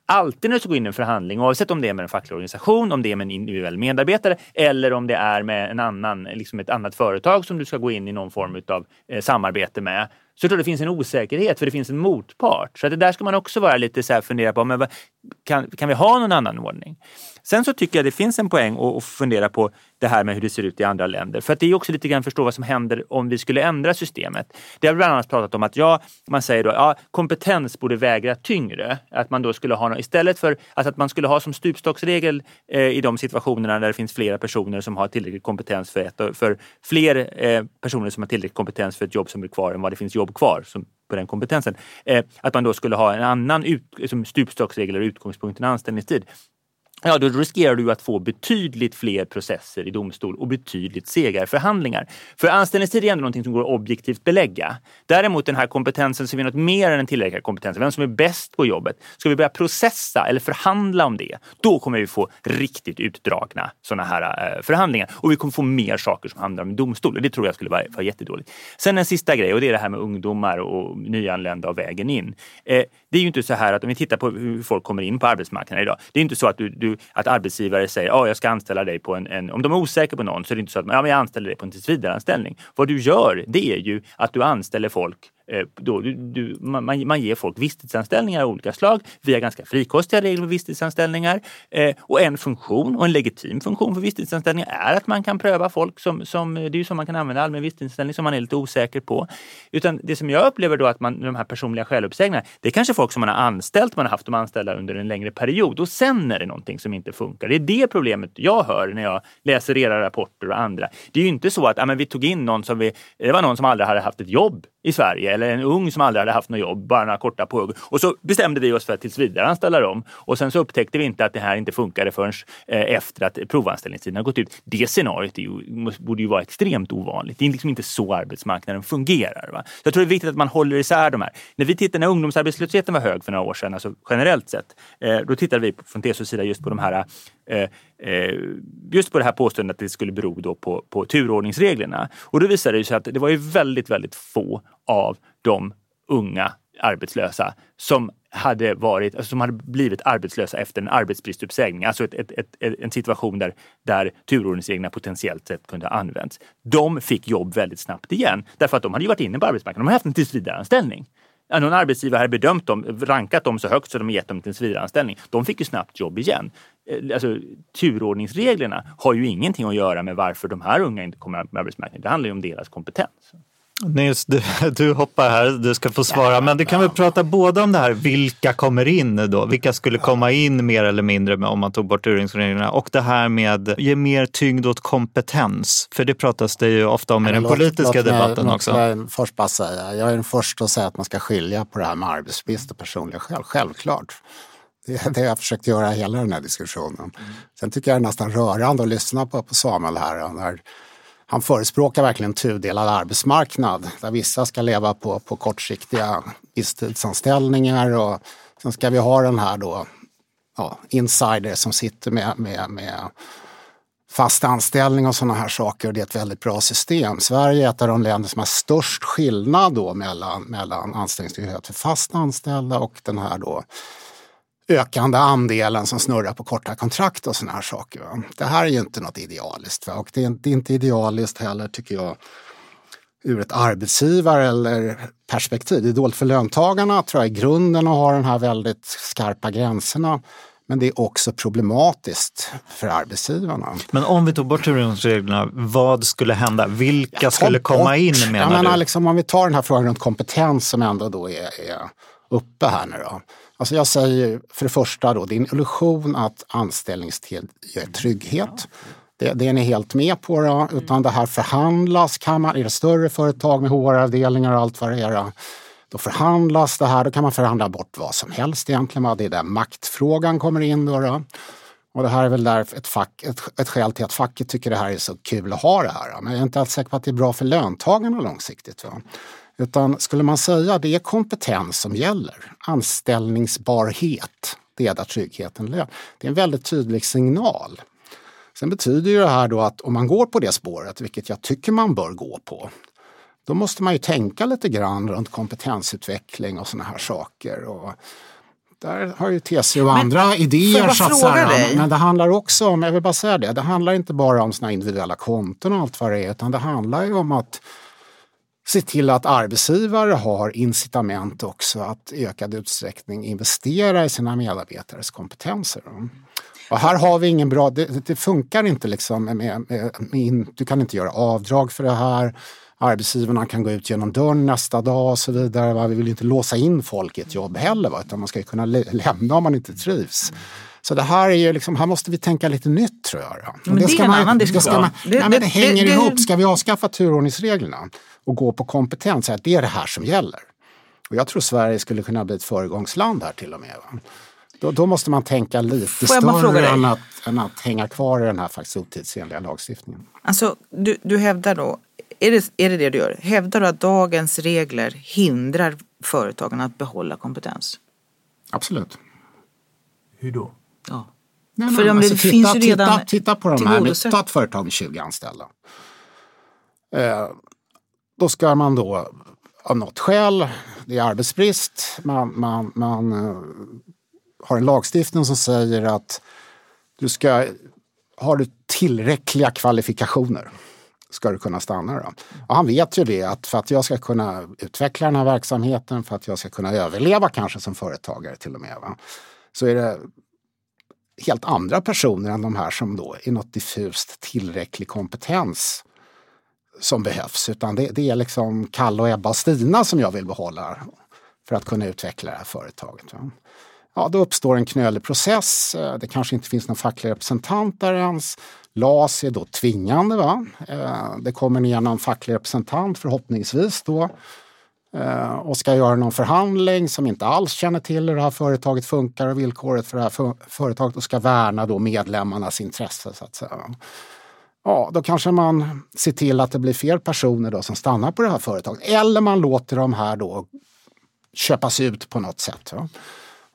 Alltid när du ska gå in i en förhandling, oavsett om det är med en facklig organisation, om det är med en individuell medarbetare eller om det är med en annan, liksom ett annat företag som du ska gå in i någon form av eh, samarbete med, så tror jag det finns en osäkerhet för det finns en motpart. Så att det där ska man också vara lite så här fundera på, men vad, kan, kan vi ha någon annan ordning? Sen så tycker jag det finns en poäng att, att fundera på det här med hur det ser ut i andra länder. För att det är också lite grann att förstå vad som händer om vi skulle ändra systemet. Det har vi bland annat pratat om att ja, man säger då ja, kompetens borde väga tyngre. Att man då skulle ha något, istället för alltså att man skulle ha som stupstocksregel eh, i de situationerna där det finns flera personer som har tillräcklig kompetens för ett, för fler eh, personer som har tillräcklig kompetens för ett jobb som blir kvar än vad det finns jobb kvar som, på den kompetensen. Eh, att man då skulle ha en annan ut, liksom stupstocksregel eller utgångspunkt än anställningstid. Ja, då riskerar du att få betydligt fler processer i domstol och betydligt segare förhandlingar. För anställningstid är ändå någonting som går att objektivt belägga. Däremot den här kompetensen som är något mer än en tillräcklig kompetens, vem som är bäst på jobbet. Ska vi börja processa eller förhandla om det, då kommer vi få riktigt utdragna sådana här eh, förhandlingar. Och vi kommer få mer saker som handlar om domstol. Det tror jag skulle vara, vara jättedåligt. Sen en sista grej och det är det här med ungdomar och nyanlända och vägen in. Eh, det är ju inte så här att om vi tittar på hur folk kommer in på arbetsmarknaden idag. Det är inte så att, du, du, att arbetsgivare säger att jag ska anställa dig på en, en... Om de är osäkra på någon så är det inte så att ja, men jag anställer dig på en tillsvidareanställning. Vad du gör det är ju att du anställer folk Eh, då, du, du, man, man ger folk visstidsanställningar av olika slag. Vi har ganska frikostiga regler för visstidsanställningar. Eh, och en funktion, och en legitim funktion för visstidsanställningar är att man kan pröva folk som, som det är ju så man kan använda allmän visstidsanställning som man är lite osäker på. Utan det som jag upplever då att man, de här personliga självuppsägningarna, det är kanske folk som man har anställt, man har haft dem anställda under en längre period och sen är det någonting som inte funkar. Det är det problemet jag hör när jag läser era rapporter och andra. Det är ju inte så att ja, men vi tog in någon som vi, det var någon som aldrig hade haft ett jobb i Sverige eller en ung som aldrig hade haft något jobb, bara några korta påhugg. Och så bestämde vi oss för att tills vidare anställa dem. Och sen så upptäckte vi inte att det här inte funkade förrän eh, efter att provanställningstiden har gått ut. Det scenariot ju, borde ju vara extremt ovanligt. Det är liksom inte så arbetsmarknaden fungerar. Va? Så jag tror det är viktigt att man håller isär de här. När vi tittade när ungdomsarbetslösheten var hög för några år sedan, alltså generellt sett, eh, då tittade vi från TCOs sida just på de här Eh, eh, just på det här påståendet att det skulle bero då på, på turordningsreglerna. Och då visade det sig att det var ju väldigt, väldigt få av de unga arbetslösa som hade, varit, alltså som hade blivit arbetslösa efter en arbetsbristuppsägning. Alltså ett, ett, ett, en situation där, där turordningsreglerna potentiellt sett kunde ha använts. De fick jobb väldigt snabbt igen därför att de hade ju varit inne på arbetsmarknaden. De hade haft en tillsvidareanställning. Ja, någon arbetsgivare hade bedömt dem, rankat dem så högt så de gett dem en civilanställning. De fick ju snabbt jobb igen. Eh, alltså, turordningsreglerna har ju ingenting att göra med varför de här unga inte kommer med arbetsmarknaden. Det handlar ju om deras kompetens. Nils, du, [laughs] du hoppar här, du ska få svara. Men du kan väl prata både om det här, vilka kommer in då? Vilka skulle komma in mer eller mindre med, om man tog bort turordningsreglerna? Och det här med ge mer tyngd åt kompetens. För det pratas det ju ofta om i den Låt- politiska låt mig- debatten låt också. mig först bara säga, jag är den första att säga att man ska skilja på det här med arbetsbrist och personliga skäl. Självklart. Det är det jag försökt göra hela den här diskussionen. Sen tycker jag det är nästan rörande att lyssna på, på Samuel här. När han förespråkar verkligen en tudelad arbetsmarknad där vissa ska leva på, på kortsiktiga visstidsanställningar och sen ska vi ha den här då, ja, insider som sitter med, med, med fast anställning och sådana här saker och det är ett väldigt bra system. Sverige är ett av de länder som har störst skillnad då mellan, mellan anställningstrygghet för fast anställda och den här då ökande andelen som snurrar på korta kontrakt och sådana här saker. Va? Det här är ju inte något idealiskt va? och det är, det är inte idealiskt heller tycker jag ur ett arbetsgivar eller perspektiv. Det är dåligt för löntagarna tror jag i grunden att ha de här väldigt skarpa gränserna. Men det är också problematiskt för arbetsgivarna. Men om vi tog bort turordningsreglerna, vad skulle hända? Vilka skulle komma bort- in jag menar menar, du? Liksom, om vi tar den här frågan runt kompetens som ändå då är, är uppe här nu då. Alltså jag säger för det första då, det är en illusion att anställningstid ger trygghet. Det, det är ni helt med på då, utan det här förhandlas. Kan man, är det större företag med HR-avdelningar och allt vad det är då, förhandlas det här, då kan man förhandla bort vad som helst egentligen. Det är där maktfrågan kommer in då. då. Och det här är väl där ett, fack, ett, ett skäl till att facket tycker det här är så kul att ha det här. Men jag är inte alls säker på att det är bra för löntagarna långsiktigt. Va? Utan skulle man säga det är kompetens som gäller, anställningsbarhet, det är där tryggheten ligger. Det är en väldigt tydlig signal. Sen betyder ju det här då att om man går på det spåret, vilket jag tycker man bör gå på, då måste man ju tänka lite grann runt kompetensutveckling och sådana här saker. Och där har ju TCO och Men, andra får idéer. så att? Men det handlar också om, jag vill bara säga det, det handlar inte bara om här individuella konton och allt vad det är, utan det handlar ju om att se till att arbetsgivare har incitament också att i ökad utsträckning investera i sina medarbetares kompetenser. Och här har vi ingen bra, det, det funkar inte liksom med, med, med du kan inte göra avdrag för det här. Arbetsgivarna kan gå ut genom dörren nästa dag och så vidare. Va? Vi vill inte låsa in folk i ett jobb heller, va? utan man ska ju kunna lämna om man inte trivs. Så det här är ju liksom, här måste vi tänka lite nytt tror jag. då. Men det är ska en man- annan det diskussion. man- Det- nej, men det- det hänger det- det- ihop. Ska vi avskaffa turordningsreglerna och gå på kompetens, att det är det här som gäller. Och jag tror Sverige skulle kunna bli ett föregångsland här till och med. Va? Då, då måste man tänka lite större än att, än att hänga kvar i den här faktiskt otidsenliga lagstiftningen. Alltså, du, du hävdar då, är det, är det det du gör? Hävdar du att dagens regler hindrar företagen att behålla kompetens? Absolut. Hur då? Ja. Nej, För men om det alltså, finns ju redan titta, titta på de här, med, ta ett företag med 20 anställda. Eh, då ska man då av något skäl, det är arbetsbrist, man, man, man eh, har en lagstiftning som säger att du ska, har du tillräckliga kvalifikationer ska du kunna stanna. Då. Och han vet ju det att för att jag ska kunna utveckla den här verksamheten, för att jag ska kunna överleva kanske som företagare till och med, va? så är det helt andra personer än de här som då är något diffust tillräcklig kompetens som behövs. Utan det, det är liksom Kalle och Ebba och Stina som jag vill behålla för att kunna utveckla det här företaget. Ja, då uppstår en knölig process. Eh, det kanske inte finns någon facklig representant där ens. LAS är då tvingande. Va? Eh, det kommer ner någon facklig representant förhoppningsvis då Eh, och ska göra någon förhandling som inte alls känner till hur det här företaget funkar och villkoret för det här företaget och ska värna då medlemmarnas intresse så att säga. Ja, då kanske man ser till att det blir fler personer då som stannar på det här företaget. Eller man låter de här då köpas ut på något sätt. Va?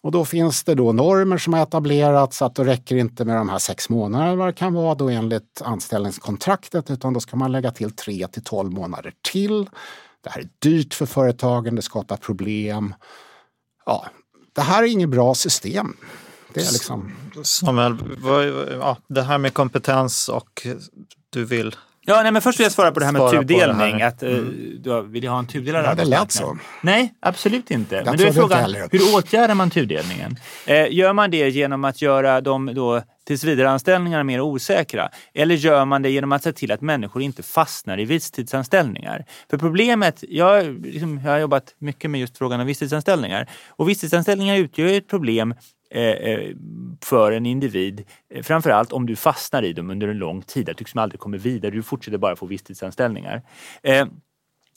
Och då finns det då normer som har etablerats att då räcker det inte med de här sex månaderna vad det kan vara då enligt anställningskontraktet utan då ska man lägga till tre till tolv månader till. Det här är dyrt för företagen, det skapar problem. Ja, det här är inget bra system. Det är liksom... Samuel, vad, ja, det här med kompetens och du vill Ja, nej, men först vill jag svara på det här med tudelning. här. Att, eh, du vill jag ha en tudelad Ja, det lät så. Nej, absolut inte. men då är frågan, hur åtgärdar man tudelningen? Eh, gör man det genom att göra de då tillsvidareanställningarna mer osäkra? Eller gör man det genom att se till att människor inte fastnar i visstidsanställningar? För problemet, jag, liksom, jag har jobbat mycket med just frågan om visstidsanställningar och visstidsanställningar utgör ju ett problem eh, eh, för en individ. Eh, framförallt om du fastnar i dem under en lång tid, att du liksom aldrig kommer vidare, du fortsätter bara få visstidsanställningar.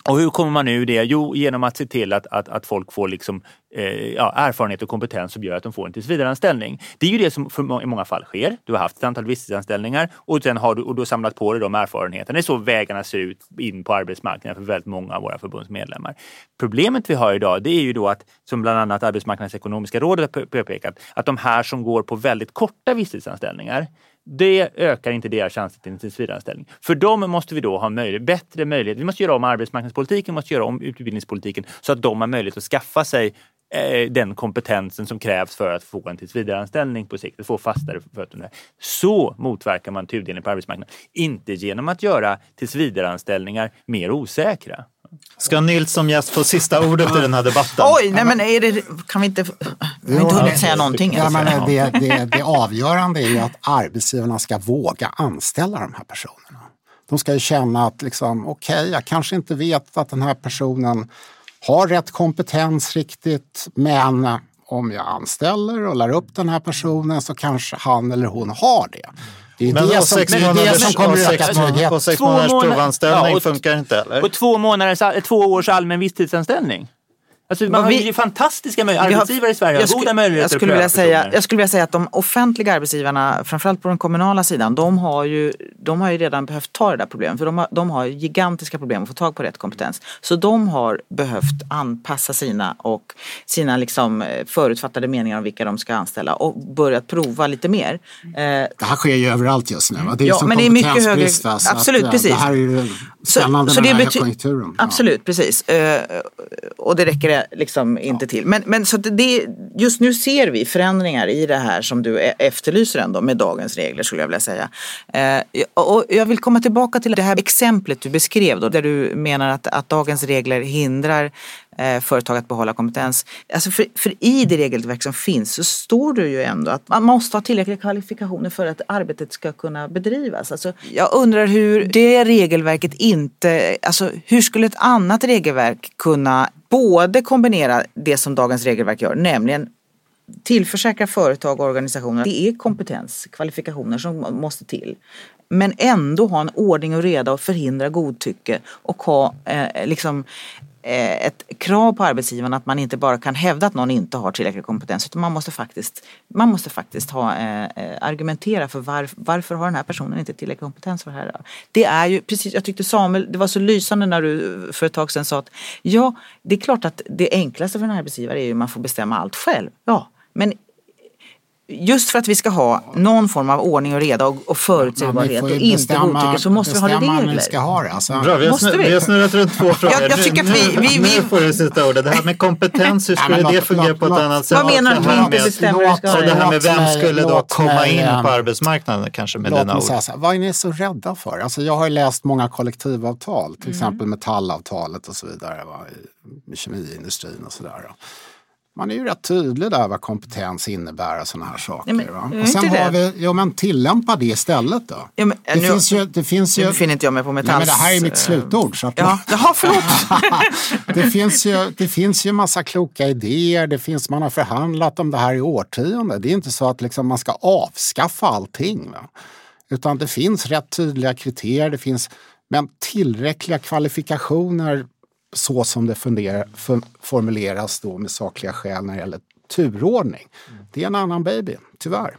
Och hur kommer man ur det? Jo, genom att se till att, att, att folk får liksom, eh, ja, erfarenhet och kompetens som gör att de får en tillsvidareanställning. Det är ju det som för må- i många fall sker. Du har haft ett antal visstidsanställningar och, sen har du, och du har samlat på dig de erfarenheterna. Det är så vägarna ser ut in på arbetsmarknaden för väldigt många av våra förbundsmedlemmar. Problemet vi har idag det är ju då att, som bland annat Arbetsmarknadsekonomiska rådet har påpekat, att de här som går på väldigt korta visstidsanställningar det ökar inte deras chanser till en tillsvidareanställning. För dem måste vi då ha möjlighet, bättre möjlighet. Vi måste göra om arbetsmarknadspolitiken, vi måste göra om utbildningspolitiken så att de har möjlighet att skaffa sig eh, den kompetensen som krävs för att få en tillsvidareanställning på sikt, att få fastare fötter. Så motverkar man tudelning på arbetsmarknaden. Inte genom att göra tillsvidareanställningar mer osäkra. Ska Nils som gäst få sista ordet i den här debatten? Oj, nej men är det, kan vi inte... Vi har inte hunnit säga någonting. Ja, men det, det, det avgörande är ju att arbetsgivarna ska våga anställa de här personerna. De ska ju känna att liksom, okej, jag kanske inte vet att den här personen har rätt kompetens riktigt, men om jag anställer och lär upp den här personen så kanske han eller hon har det. Det är Men det som, sex det, är som kommer och öka sex, tryggheten. och sex månaders månader- provanställning Ja, och- funkar inte eller? Och två, månaders, två års allmän visstidsanställning. Alltså, man Men har vi- ju fantastiska möjligheter. Vi har- Arbetsgivare i Sverige har jag goda möjligheter jag skulle att vilja säga, personer. Jag skulle vilja säga att de offentliga arbetsgivarna, framförallt på den kommunala sidan, de har ju, de har ju redan behövt ta det där problemet. För de har, de har gigantiska problem att få tag på rätt kompetens. Så de har behövt anpassa sina och sina liksom förutfattade meningar om vilka de ska anställa och börjat prova lite mer. Eh, Det här sker ju överallt just nu. va? Det är Ja, som men det är mycket högre-? Så absolut, att, eh, precis. Det här är ju Så- spännande så med det den här bety- högkonjunkturen. Ja. Absolut, precis. Eh, och det räcker det liksom inte till. Men, men så det, just nu ser vi förändringar i det här som du e- efterlyser ändå med dagens regler skulle jag vilja säga. Eh, och jag vill komma tillbaka till det här exemplet du beskrev då, där du menar att, att dagens regler hindrar företag att behålla kompetens. Alltså för, för i det regelverk som finns så står det ju ändå att man måste ha tillräckliga kvalifikationer för att arbetet ska kunna bedrivas. Alltså, jag undrar hur det regelverket inte, alltså hur skulle ett annat regelverk kunna både kombinera det som dagens regelverk gör, nämligen tillförsäkra företag och organisationer det är kompetens, kvalifikationer som måste till. Men ändå ha en ordning och reda och förhindra godtycke och ha eh, liksom eh, Eh, ett krav på arbetsgivaren att man inte bara kan hävda att någon inte har tillräcklig kompetens utan man måste faktiskt, man måste faktiskt ha, eh, eh argumentera för var, varför har den här personen inte tillräcklig kompetens för det här. Det är ju precis, jag tyckte Samuel, det var så lysande när du för ett tag sedan sa att ja, det är klart att det enklaste för en arbetsgivare är ju att man får bestämma allt själv. Ja, men just för att vi ska ha någon form av ordning och reda och, och förutsägbarhet och inte godtycke så måste vi ha regler. vi ska ha det. Alltså, Bra, vi har, Måste snurrat, vi? vi har snurrat runt två frågor. jag tycker att vi- Nu- vi- nu vi- får du sista ordet. Det här med kompetens, hur skulle det fungera låt- på ett annat sätt? Vad menar du att vi inte med- bestämmer hur det ska här med vem skulle då komma in på arbetsmarknaden kanske med dina ord? så vad är ni så rädda för? Alltså jag har ju läst många kollektivavtal, Mm. till exempel metallavtalet och så vidare, va? i kemiindustrin och sådär. Man är ju rätt tydlig där vad kompetens innebär och sådana här saker. Nej, men Och sen det? har vi, jo men tillämpa det istället då. Ja, men, det, nu- finns ju, det finns ju... Nu befinner inte jag mig på Nej, Metalls... men det här är mitt slutord. Så att Ja, jaha förlåt. [laughs] det, finns ju, det finns ju massa kloka idéer, det finns, man har förhandlat om det här i årtionden. Det är inte så att liksom man ska avskaffa allting. Va? Utan det finns rätt tydliga kriterier, det finns men tillräckliga kvalifikationer så som det funderar, för, formuleras då med sakliga skäl när det gäller turordning. Det är en annan baby, tyvärr.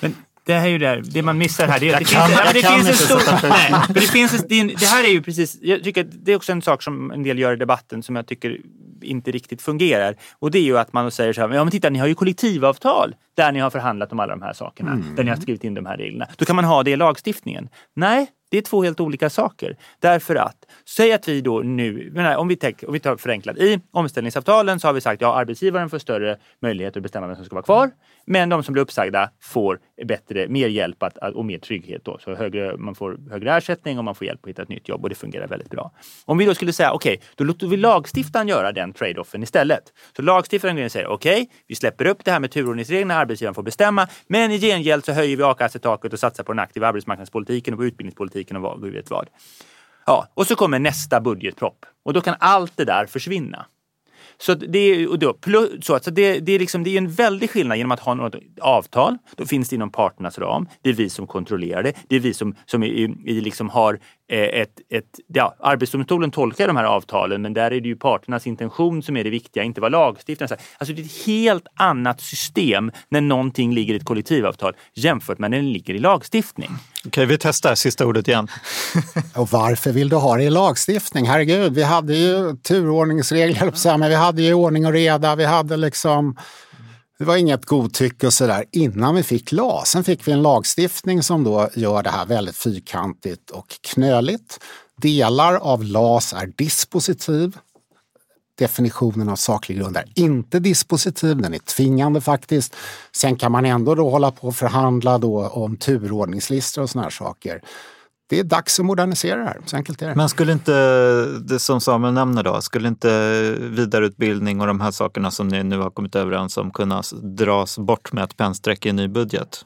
Men det här är ju där, det man missar här. Det, är att det kan- finns, jag men det kan finns en inte stor... sätta Nej, för det, finns, en- det, är en- det här är ju precis, jag tycker att det är också en sak som en del gör i debatten som jag tycker inte riktigt fungerar. Och det är ju att man säger så här, ja men titta ni har ju kollektivavtal där ni har förhandlat om alla de här sakerna. Där ni har skrivit in de här reglerna. Då kan man ha det i lagstiftningen. Nej, det är två helt olika saker. Därför att, säg att vi då nu, om vi, tänk, om vi tar förenklat, i omställningsavtalen så har vi sagt ja, arbetsgivaren får större möjlighet att bestämma vem som ska vara kvar. Men de som blir uppsagda får bättre, mer hjälp att, och mer trygghet. Då. Så högre, man får högre ersättning och man får hjälp att hitta ett nytt jobb och det fungerar väldigt bra. Om vi då skulle säga okej, då låter vi lagstiftaren göra den trade-offen istället. Så lagstiftaren säger okej, vi släpper upp det här med turordningsreglerna, arbetsgivaren får bestämma. Men i gengäld så höjer vi a-kassetaket och satsar på den aktiva arbetsmarknadspolitiken och på utbildningspolitiken och vad, vet vad. Ja, och så kommer nästa budgetpropp och då kan allt det där försvinna. Så det, är- och då, plus, så att så det, det, är liksom, det är en väldig skillnad genom att ha något avtal. Då finns det inom parternas ram. Det är vi som kontrollerar det. Det är vi som, som i, i liksom har eh, ett... ett ja, Arbetsdomstolen tolkar de här avtalen men där är det ju parternas intention som är det viktiga, inte vad lagstiftaren säger. Alltså det är ett helt annat system när någonting ligger i ett kollektivavtal jämfört med när det ligger i lagstiftning. Okej, vi testar sista ordet igen. [laughs] Och varför vill du ha det i lagstiftning? Herregud, vi hade ju turordningsregler, men vi hade ju ordning och reda. Vi hade liksom... Det var inget godtycke och sådär innan vi fick LAS. Sen fick vi en lagstiftning som då gör det här väldigt fyrkantigt och knöligt. Delar av LAS är dispositiv. Definitionen av saklig grund är inte dispositiv, den är tvingande faktiskt. Sen kan man ändå då hålla på och förhandla då om turordningslistor och såna här saker. Det är dags att modernisera det här, så enkelt är det. Men skulle inte, det som Samuel nämner då, skulle inte vidareutbildning och de här sakerna som ni nu har kommit överens om kunna dras bort med ett pennstreck i en ny budget?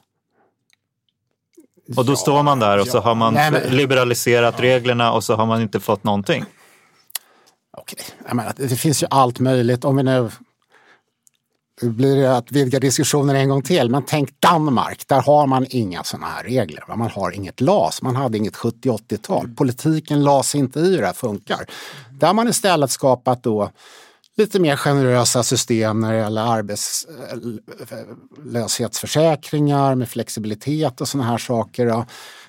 Och då står man där och så har man Nej, men- liberaliserat reglerna och så har man inte fått någonting. Okej, menar, det finns ju allt möjligt. Om vi nu det blir det att vidga diskussionen en gång till. Men tänk Danmark, där har man inga sådana här regler. Man har inget LAS, man hade inget 70-80-tal. Politiken las inte i hur det här funkar. Där har man istället skapat då lite mer generösa system när det gäller arbetslöshetsförsäkringar med flexibilitet och sådana här saker.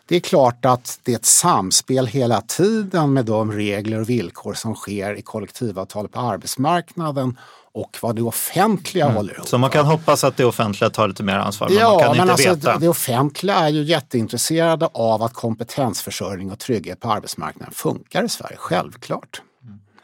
Det är klart att det är ett samspel hela tiden med de regler och villkor som sker i kollektivavtal på arbetsmarknaden och vad det offentliga håller ihop. Så man kan hoppas att det offentliga tar lite mer ansvar, men man kan men inte alltså veta. det offentliga är ju jätteintresserade av att kompetensförsörjning och trygghet på arbetsmarknaden funkar i Sverige, självklart.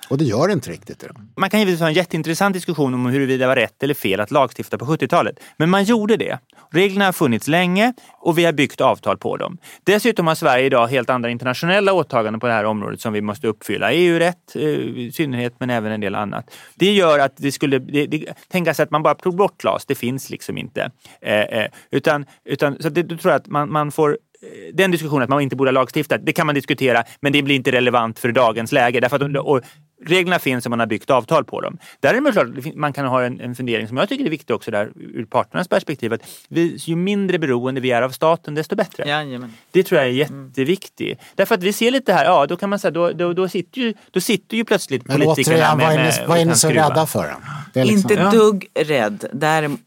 Och det gör det inte riktigt idag. Man kan givetvis ha en jätteintressant diskussion om huruvida det var rätt eller fel att lagstifta på 70-talet. Men man gjorde det. Reglerna har funnits länge och vi har byggt avtal på dem. Dessutom har Sverige idag helt andra internationella åtaganden på det här området som vi måste uppfylla. EU-rätt eh, i synnerhet, men även en del annat. Det gör att det skulle det, det, tänka sig att man bara tog bort LAS. Det finns liksom inte. Eh, eh, utan, utan, så det, då tror jag att man, man får eh, den diskussionen att man inte borde ha lagstiftat, det kan man diskutera, men det blir inte relevant för dagens läge. Därför att, och, reglerna finns och man har byggt avtal på dem. Däremot klart, det fin- man kan ha en, en fundering som jag tycker är viktig också där ur parternas perspektiv. Att vi, ju mindre beroende vi är av staten, desto bättre. Jajamän. Det tror jag är jätteviktigt. Därför att vi ser lite här, ja då kan man säga, då, då, då, sitter, ju, då sitter ju plötsligt Men politikerna återigen, med, är med, ni, vad är ni så skruva. rädda för? Det är liksom- Inte dugg rädd. Därem-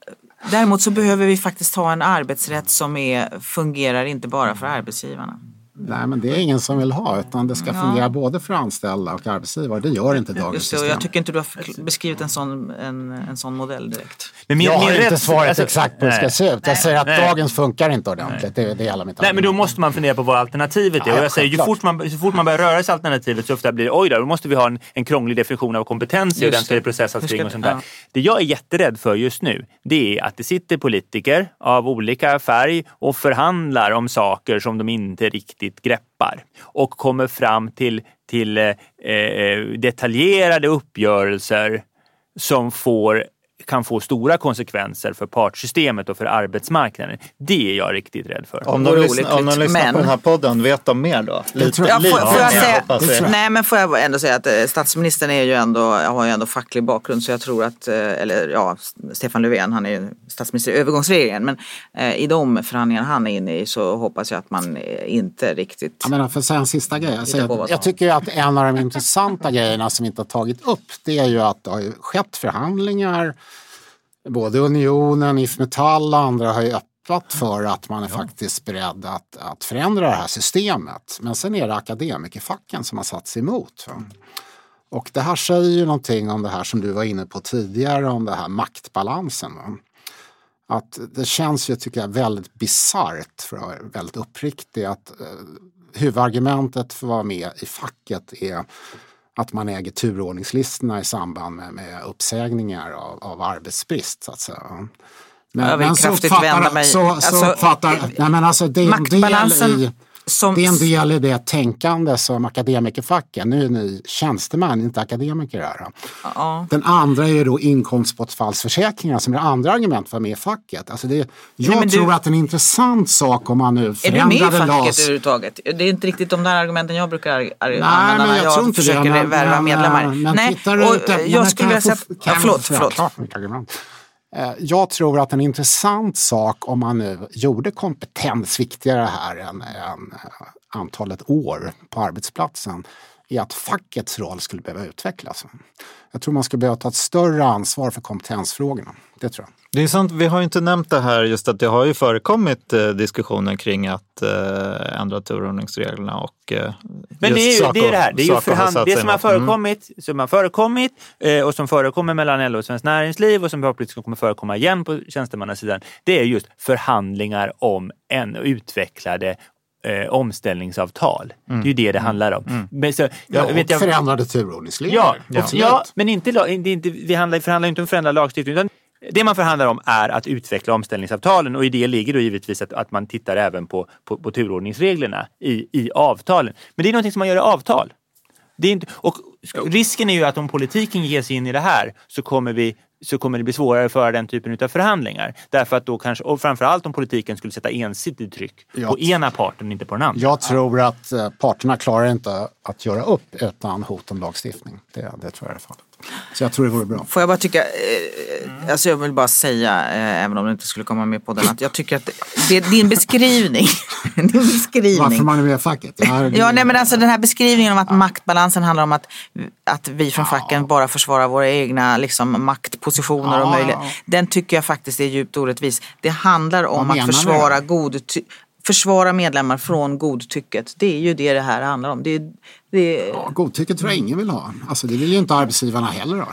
Däremot så behöver vi faktiskt ha en arbetsrätt som är, fungerar inte bara för arbetsgivarna. Nej, men det är ingen som vill ha, utan det ska Ja. fungera både för anställda och arbetsgivare. Det gör inte dagens Just det, system. jag tycker inte du har beskrivit en sån, en, en sån modell direkt. Men min- jag min har inte rätt- svaret alltså- exakt på hur det ska se ut. Jag säger att Nej. dagens funkar inte ordentligt. Det, det är hela mitt Nej, men då måste man fundera på vad alternativet är. Ja, och jag säger, ju fort man, så fort man börjar röra sig alternativet så ofta blir det, oj då, då måste vi ha en, en krånglig definition av kompetens och den ska det. processas kring och sånt där. ja. Det jag är jätterädd för just nu, det är att det sitter politiker av olika färg och förhandlar om saker som de inte riktigt greppar och kommer fram till, till eh, eh detaljerade uppgörelser som får kan få stora konsekvenser för partssystemet och för arbetsmarknaden. Det är jag riktigt rädd för. Om de, lyssnar, om de lyssnar men- på den här podden, vet de mer då? Lite, tror- Ja, får, lite får jag mer, säga, hoppas vi. nej men får jag ändå säga att eh, statsministern är ju ändå, har ju ändå facklig bakgrund så jag tror att, eh, eller ja, Stefan Löfven han är ju statsminister i övergångsregeringen men eh, i de förhandlingar han är inne i så hoppas jag att man eh, inte riktigt Jag menar, för att säga en sista grej. Jag, säger, jag tycker att en av de intressanta grejerna som inte har tagit upp det är ju att det har skett förhandlingar. Både Unionen, IF Metall och andra har ju öppnat för att man är faktiskt beredd att, att förändra det här systemet. Men sen är det akademikerfacken som har satt sig emot. Va? Och det här säger ju någonting om det här som du var inne på tidigare om det här maktbalansen. Va? Att det känns ju, tycker jag, väldigt bisarrt för att vara väldigt uppriktig att eh, huvudargumentet för att vara med i facket är att man äger turordningslistorna i samband med, med uppsägningar av, av arbetsbrist. Så att säga. Men, Jag vill men så kraftigt uppfattar, vända mig- så, så alltså, uppfattar, nej men alltså det är en del i som- det är en del i det tänkande som akademikerfacken, nu är ni tjänstemän, inte akademiker här. Ja. Den andra är då inkomstbortfallsförsäkringar som är det andra argument för att vara med i facket. Alltså det, jag du- tror att det är en intressant sak om man nu Är du med i facket LAS. överhuvudtaget? Det är inte riktigt de där argumenten jag brukar ar- ar- Nej, använda när jag, jag, tror inte försöker det. Men, värva men, medlemmar. Men Nej, du och, Nej, jag skulle vilja säga att... Ja, jag förlåt, förlåt. Eh, jag tror att en intressant sak om man nu gjorde kompetens viktigare här än, än eh, antalet år på arbetsplatsen är att fackets roll skulle behöva utvecklas. Jag tror man skulle behöva ta ett större ansvar för kompetensfrågorna. Det tror jag. Det är sant, vi har ju inte nämnt det här just att det har ju förekommit eh, diskussioner kring att eh, ändra turordningsreglerna och eh, Men det är, ju, det är det här, det, är ju förhand, det som har. Mm. förekommit, som har förekommit eh, och som förekommer mellan LO och Svenskt Näringsliv och som förhoppningsvis kommer förekomma igen på tjänstemannasidan. Det är just förhandlingar om en utvecklade eh, omställningsavtal. Mm. Det är ju det det handlar om. Men så, Ja, jag, och vet, jag, förändrade turordningsregler. Ja, ja. Ja men inte, det inte, vi handlar, förhandlar inte om förändrad lagstiftning. Utan det man förhandlar om är att utveckla omställningsavtalen och i det ligger då givetvis att, att man tittar även på, på, på turordningsreglerna i, i avtalen. Men det är någonting som man gör i avtal. Det är inte, och risken är ju att om politiken ger sig in i det här så kommer, vi, så kommer det bli svårare att föra den typen av förhandlingar. Därför att då kanske, och framförallt om politiken skulle sätta ensidigt tryck Ja. på ena parten, inte på den andra. Jag tror att eh, parterna klarar inte att göra upp utan hot om lagstiftning. Det, det tror jag är fallet. Så jag tror det vore bra. Får jag bara tycka, eh, alltså jag vill bara säga, eh, även om du inte skulle komma med på den, att jag tycker att det, din beskrivning, [laughs] din beskrivning Varför man är med i facket? Ja, Ja, nej, men alltså den här beskrivningen om att maktbalansen handlar om att, att vi från facken bara försvarar våra egna liksom, maktpositioner och Ja, möjligheter. ja. Den tycker jag faktiskt är djupt orättvis. Det handlar om att försvara, du? Försvara medlemmar från godtycket. Det är ju det det här handlar om. Det är, det Ja, godtycke tror jag ingen vill ha. Alltså, det vill ju inte arbetsgivarna heller ha.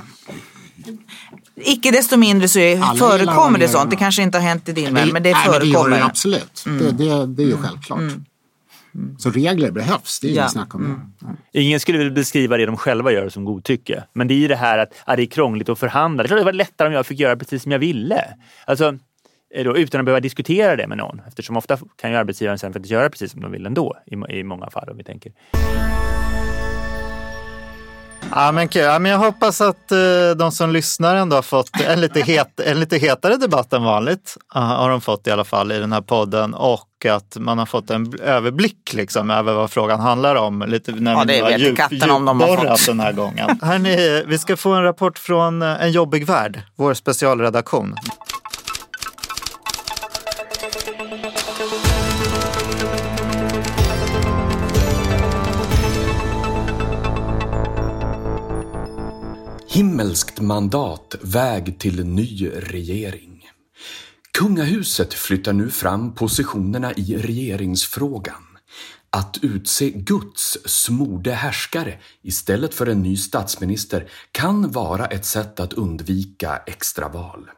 Icke desto mindre så är, förekommer det sånt. Det kanske inte har hänt i din värld, men det Nej, Men det gör förekommer. det absolut. Det, det, det är ju självklart. Så regler behövs, det är Ja. inget snack om det. Ingen skulle väl beskriva det de själva gör som godtycke. Men det är ju det här att ah, det är krångligt att förhandla. Det är klart det var lättare om jag fick göra precis som jag ville. Alltså, då, utan att behöva diskutera det med någon. Eftersom ofta kan ju arbetsgivaren sen faktiskt göra precis som de vill ändå. I, i många fall om vi tänker. Ja, men, kul. ja, men jag hoppas att eh, de som lyssnar ändå har fått en lite, het, en lite hetare debatt än vanligt. Uh, har de fått i alla fall i den här podden. Och att man har fått en bl- överblick liksom, över vad frågan handlar om. Lite när Ja, vi det vet djup- katten om de har fått. den här gången. [laughs] Hörrni, vi ska få en rapport från eh, En jobbig värld, vår specialredaktion. Himmelskt mandat, väg till ny regering. Kungahuset flyttar nu fram positionerna i regeringsfrågan. Att utse Guds smorde härskare istället för en ny statsminister kan vara ett sätt att undvika extraval.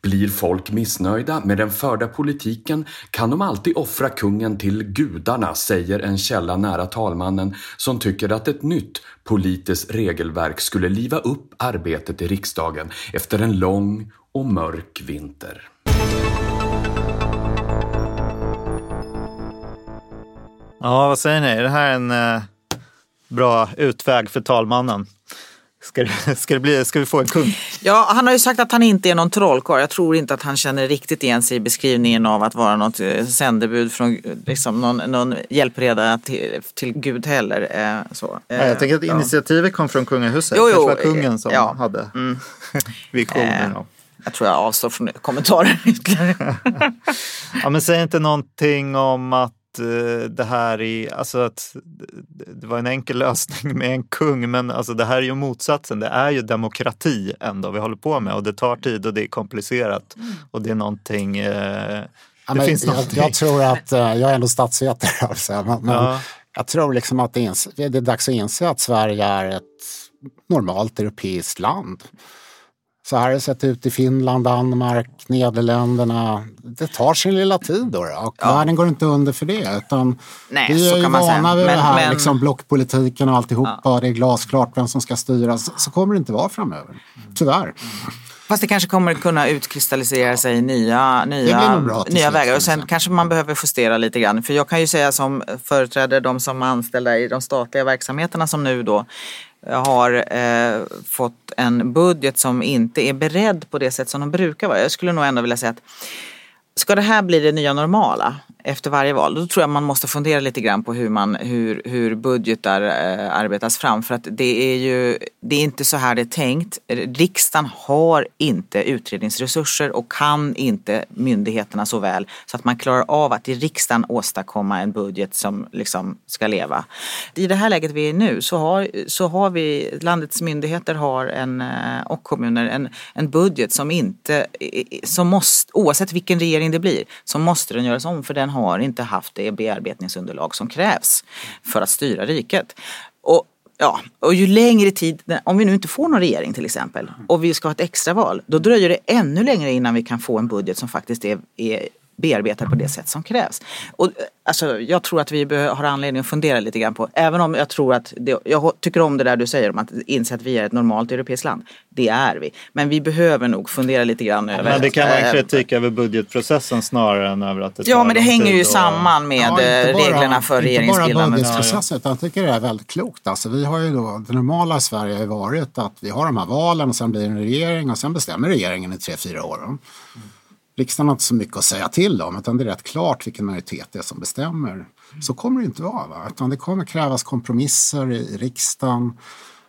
Blir folk missnöjda med den förda politiken kan de alltid offra kungen till gudarna, säger en källa nära talmannen som tycker att ett nytt politiskt regelverk skulle liva upp arbetet i riksdagen efter en lång och mörk vinter. Ja, vad säger ni? Är det här en eh, bra utväg för talmannen? Ska, det, ska, det bli, ska vi få en kung? Ja, han har ju sagt att han inte är någon trollkarl. Jag tror inte att han känner riktigt igen sig i beskrivningen av att vara något eh, sändebud från eh, liksom, någon, någon hjälpreda till, till Gud heller. Eh, så. Ja, jag tänker att Ja. initiativet kom från kungahuset. Jo, det jo, var kungen som ja. hade Mm. [laughs] visioner. Eh. Jag tror jag avstår från kommentarer ytterligare. [laughs] Ja, men säg inte någonting om att eh, det här är, alltså att det- var en enkel [laughs] lösning med en kung, men alltså det här är ju motsatsen. Det är ju demokrati ändå vi håller på med och det tar tid och det är komplicerat och det är någonting, eh, det men finns jag, någonting. jag tror att, eh, jag är ändå statsvetare, men, men Ja. jag tror liksom att det, ins- det är dags att inse att Sverige är ett normalt europeiskt land. Så här har det sett ut i Finland, Danmark, Nederländerna. Det tar sin lilla tid då. då. Och Ja. världen går inte under för det. Utan Nej, vi så är ju vana vid Men- det här men- liksom, blockpolitiken och alltihopa. Det är glasklart vem som ska styra. Så, så kommer det inte vara framöver. Tyvärr. Fast det kanske kommer kunna utkristallisera sig nya, nya, nya vägar. Och sen kanske man behöver justera lite grann. För jag kan ju säga som företräder de som är anställda i de statliga verksamheterna som nu då har eh, fått en budget som inte är beredd på det sätt som de brukar vara. Jag skulle nog ändå vilja säga att Ska det här bli det nya normala efter varje val, då tror jag man måste fundera lite grann på hur, man, hur, hur budgetar eh, arbetas fram. För att det är ju det är inte så här det är tänkt. Riksdagen har inte utredningsresurser och kan inte myndigheterna så väl så att man klarar av att i riksdagen åstadkomma en budget som liksom ska leva. I det här läget vi är nu så har, så har vi, landets myndigheter har en, eh, och kommuner en, en budget som inte, som måste, oavsett vilken regering det blir, så måste den göras om för den har inte haft det bearbetningsunderlag som krävs för att styra riket. Och Ja, och ju längre tid, om vi nu inte får någon regering till exempel och vi ska ha ett extraval, då dröjer det ännu längre innan vi kan få en budget som faktiskt är, är bearbetad på det sätt som krävs. Och, eh, alltså, jag tror att vi har anledning att fundera lite grann på, även om jag tror att, det, jag tycker om det där du säger om att inse att vi är ett normalt europeiskt land. Det är vi. Men vi behöver nog fundera lite grann över... Men det kan vara en eh, kritik över budgetprocessen snarare än över att det Ja, men det hänger ju och- samman med Ja, eh, bara- reglerna för Inte bara budgetprocessen, utan jag tycker det är väldigt klokt. Alltså, vi har ju då, det normala i Sverige har varit att vi har de här valen och sen blir det en regering och sen bestämmer regeringen i tre, fyra år. då. Riksdagen har inte så mycket att säga till om utan det är rätt klart vilken majoritet det är som bestämmer. Så kommer det inte vara. Va? Utan det kommer krävas kompromisser i riksdagen.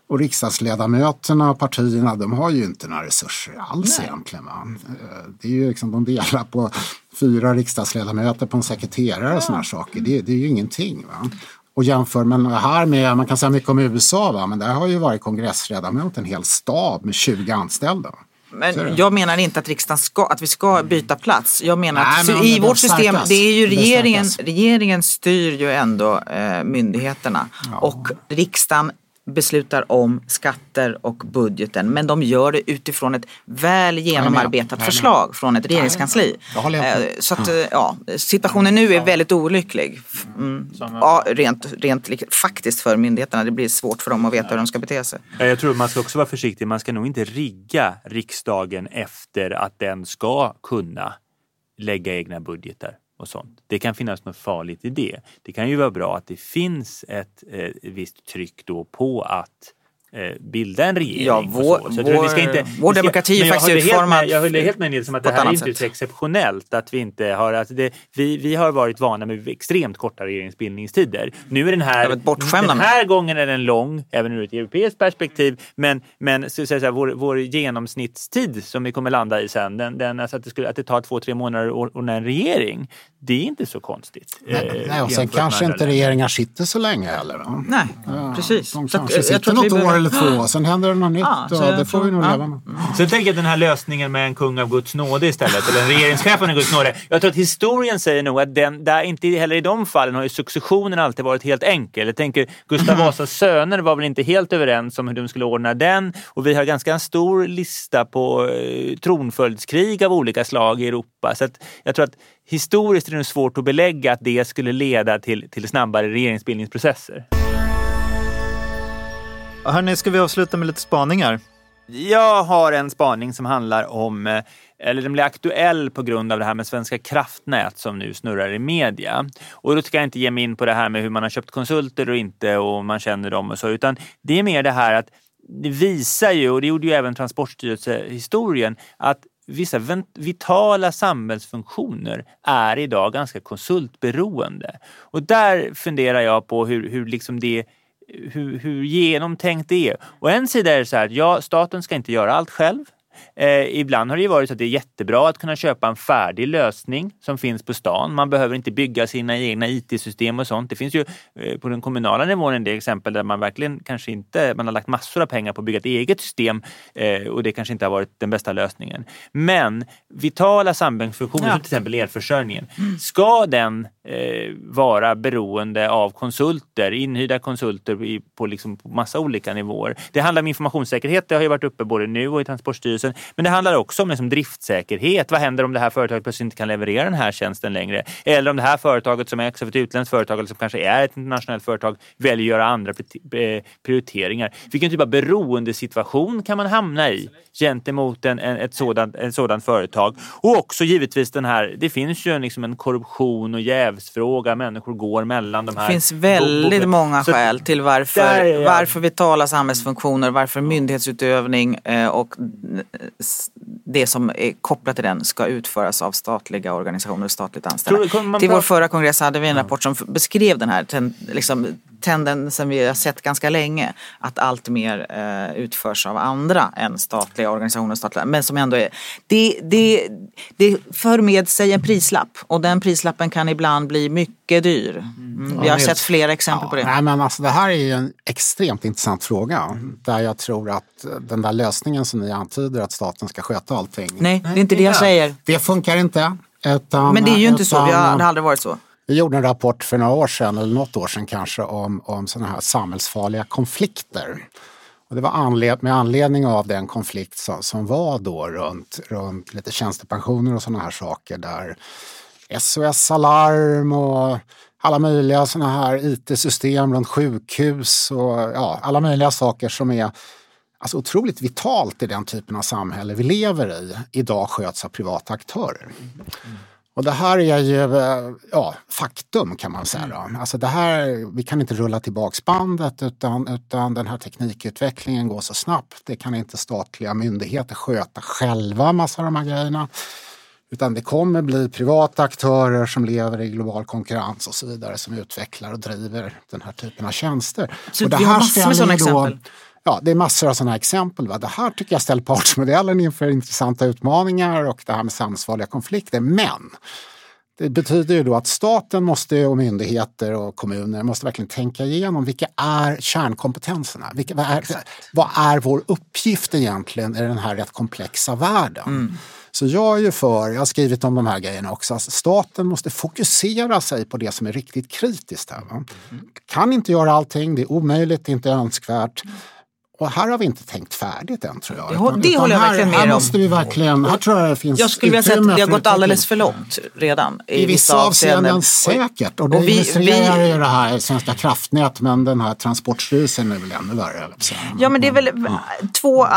Och riksdagsledamöterna och partierna de har ju inte några resurser alls egentligen. Va? Det är ju liksom, de delar på fyra riksdagsledamöter på en sekreterare och sådana saker. Det, det är ju ingenting. Va? Och jämför det här med, man kan säga mycket om USA, va? men där har ju varje kongressledamot en hel stab med 20 anställda. Men jag menar inte att, riksdagen ska, att vi ska byta plats. Jag menar Nej, att men i vårt system, det är ju regeringen, regeringen styr ju ändå eh, myndigheterna. Och riksdagen beslutar om skatter och budgeten. Men de gör det utifrån ett väl genomarbetat förslag från ett regeringskansli. Eh, Så att, eh, ja, situationen nu är väldigt olycklig. Mm. Ja, rent, rent faktiskt för myndigheterna. Det blir svårt för dem att veta hur de ska bete sig. Ja, Jag tror man ska också vara försiktig. Man ska nog inte rigga riksdagen efter att den ska kunna lägga egna budgetar och sånt. Det kan finnas något farligt i det. Det kan ju vara bra att det finns ett eh, visst tryck då på att eh, bilda en regering. Ja, vår- så. Så jag tror vi ska vår- inte, vår demokrati är faktiskt utformad jag håller helt med Nils om att det här är inte sätt. så exceptionellt. Att vi, inte har, alltså det, vi, vi har varit vana med extremt korta regeringsbildningstider. Nu är den här, den här gången är den lång, även ur ett europeiskt perspektiv. Men, men så, så, så, här, vår, vår genomsnittstid som vi kommer landa i sen, den, den, alltså att, det skulle, att det tar två, tre månader att ordna en regering, det är inte så konstigt. eh, Nej, nej, och sen kanske inte regeringar sitter så länge heller. Va? Nej, Ja, precis. De Så att, kanske eh, jag sitter tror att vi något år behöver- eller två, sen händer det något nytt Ja, så och jag det får vi nog ja. leva med. Sen tänker jag den här lösningen med en kung av Guds nåde istället, eller en regeringschef av Guds nåde. Jag tror att historien säger nog att den, där inte heller i de fallen har ju successionen alltid varit helt enkel. Jag tänker Gustav Vasas söner var väl inte helt överens om hur de skulle ordna den och vi har ganska en stor lista på eh, tronföljdskrig av olika slag i Europa. Så att jag tror att historiskt är det svårt att belägga att det skulle leda till, till snabbare regeringsbildningsprocesser. Hörni, ska vi avsluta med lite spaningar? Jag har en spaning som handlar om, eh, eller den blir aktuell på grund av det här med Svenska kraftnät som nu snurrar i media. Och då ska jag inte ge mig in på det här med hur man har köpt konsulter och inte och om man känner dem och så, utan det är mer det här att det visar ju, och det gjorde ju även Transportstyrelsehistorien, att vissa vitala samhällsfunktioner är idag ganska konsultberoende. Och där funderar jag på hur, hur liksom det hur, hur genomtänkt det är. Och en sida är det så här att ja, staten ska inte göra allt själv. Eh, ibland har det varit så att det är jättebra att kunna köpa en färdig lösning som finns på stan. Man behöver inte bygga sina egna IT-system och sånt. Det finns ju eh, på den kommunala nivån en del exempel där man verkligen kanske inte, man har lagt massor av pengar på att bygga ett eget system eh, och det kanske inte har varit den bästa lösningen. Men vitala samhällsfunktioner Ja. som till exempel elförsörjningen, ska den eh, vara beroende av konsulter, inhyrda konsulter i, på, liksom, på massa olika nivåer. Det handlar om informationssäkerhet, det har ju varit uppe både nu och i Transportstyrelsen Socialstyrelsen. Men det handlar också om liksom driftsäkerhet. Vad händer om det här företaget plötsligt inte kan leverera den här tjänsten längre? Eller om det här företaget som ägs av ett utländskt företag eller som kanske är ett internationellt företag väljer att göra andra eh, prioriteringar. Vilken typ av beroendesituation kan man hamna i gentemot en, en, ett sådant, en sådant företag? Och också givetvis den här, det finns ju liksom en korruption och jävsfråga. Människor går mellan de här. Det finns väldigt många skäl till varför, varför vitala samhällsfunktioner, varför myndighetsutövning eh, och det som är kopplat till den ska utföras av statliga organisationer och statligt anställda. Till vår förra kongress hade vi en rapport som beskrev den här liksom, tendensen vi har sett ganska länge. Att allt mer eh, utförs av andra än statliga organisationer. Statliga, men som ändå är, det, det, det för med sig en prislapp och den prislappen kan ibland bli mycket dyr. Mm, vi har sett flera exempel på det. Nej, men alltså, det här är ju en extremt intressant fråga. Där jag tror att den där lösningen som ni antyder att staten ska sköta allting. Nej, det är inte det jag säger. Det funkar inte. Utan, Men det är ju inte så, utan, har, det har aldrig varit så. Vi gjorde en rapport för några år sedan, eller något år sedan kanske, om, om sådana här samhällsfarliga konflikter. Och det var anled med anledning av den konflikt som, som var då runt, runt lite tjänstepensioner och sådana här saker där SOS Alarm och alla möjliga sådana här IT-system runt sjukhus och ja, alla möjliga saker som är alltså, otroligt vitalt i den typen av samhälle vi lever i, idag sköts av privata aktörer. Mm. Och det här är ju eh, ja, faktum kan man säga. Då. Alltså det här, vi kan inte rulla tillbaks bandet utan, utan den här teknikutvecklingen går så snabbt. Det kan inte statliga myndigheter sköta själva massa av de här grejerna. Utan det kommer bli privata aktörer som lever i global konkurrens och så vidare som utvecklar och driver den här typen av tjänster. Så och det vi har här massor med sådana exempel. Ja, det är massor av sådana exempel. Va? Det här tycker jag ställer partsmodellen inför intressanta utmaningar och det här med samhällsfarliga konflikter. Men det betyder ju då att staten måste och myndigheter och kommuner måste verkligen tänka igenom vilka är kärnkompetenserna? Vilka, vad, är, vad är vår uppgift egentligen i den här rätt komplexa världen? Så jag är ju för, jag har skrivit om de här grejerna också, att staten måste fokusera sig på det som är riktigt kritiskt. Här, va? Kan inte göra allting, det är omöjligt, det är inte önskvärt. Och här har vi inte tänkt färdigt än tror jag. Det hå- det Utan håller jag här, verkligen med här om. måste vi verkligen, här tror jag det finns Jag skulle vilja säga att det har gått alldeles för långt redan. I vissa avseenden säkert. Och det och vi- illustrerar vi- ju det här Svenska kraftnät men den här Transportstyrelsen är väl ännu värre. Ja men det är väl två eh,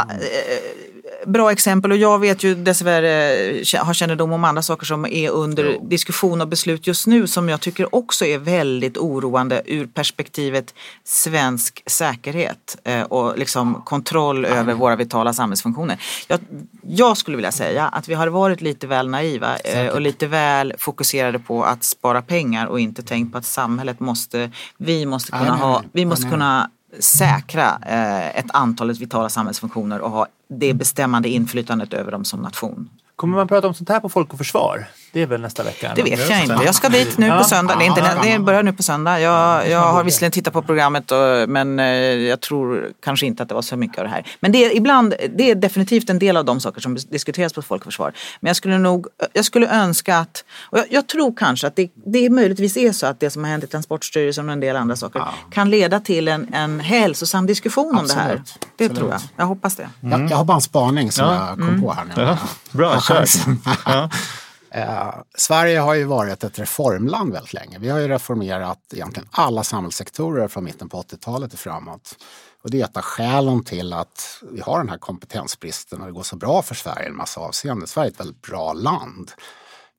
bra exempel och jag vet ju dessvärre, eh, har kännedom om andra saker som är under diskussion och beslut just nu som jag tycker också är väldigt oroande ur perspektivet svensk säkerhet eh, och liksom kontroll över våra vitala samhällsfunktioner. Jag, jag skulle vilja säga att vi har varit lite väl naiva eh, och lite väl fokuserade på att spara pengar och inte tänkt på att samhället måste, vi måste kunna ha, vi måste kunna säkra eh, ett antal vitala samhällsfunktioner och ha det bestämmande inflytandet över dem som nation. Kommer man prata om sånt här på Folk och Försvar? Det är väl nästa vecka? Det vet jag inte. Jag ska dit nu på söndag. Det, är inte, det börjar nu på söndag. Jag, jag har visserligen tittat på programmet och, men eh, jag tror kanske inte att det var så mycket av det här. Men det är, ibland, det är definitivt en del av de saker som diskuteras på Folk och Försvar. Men jag skulle nog, jag skulle önska att, och jag, jag tror kanske att det, det möjligtvis är så att det som har hänt i Transportstyrelsen och en del andra saker kan leda till en, en hälsosam diskussion om det här. Absolut. Det Absolut. tror jag. Jag hoppas det. Jag, jag har bara en spaning som Ja. jag kom på här nu. Ja, bra, Ja, kör. [laughs] Eh, Sverige har ju varit ett reformland väldigt länge. Vi har ju reformerat egentligen alla samhällssektorer från mitten på 80-talet och framåt. Och det är ett av skälen till att vi har den här kompetensbristen och det går så bra för Sverige i en massa avseenden. Sverige är ett väldigt bra land.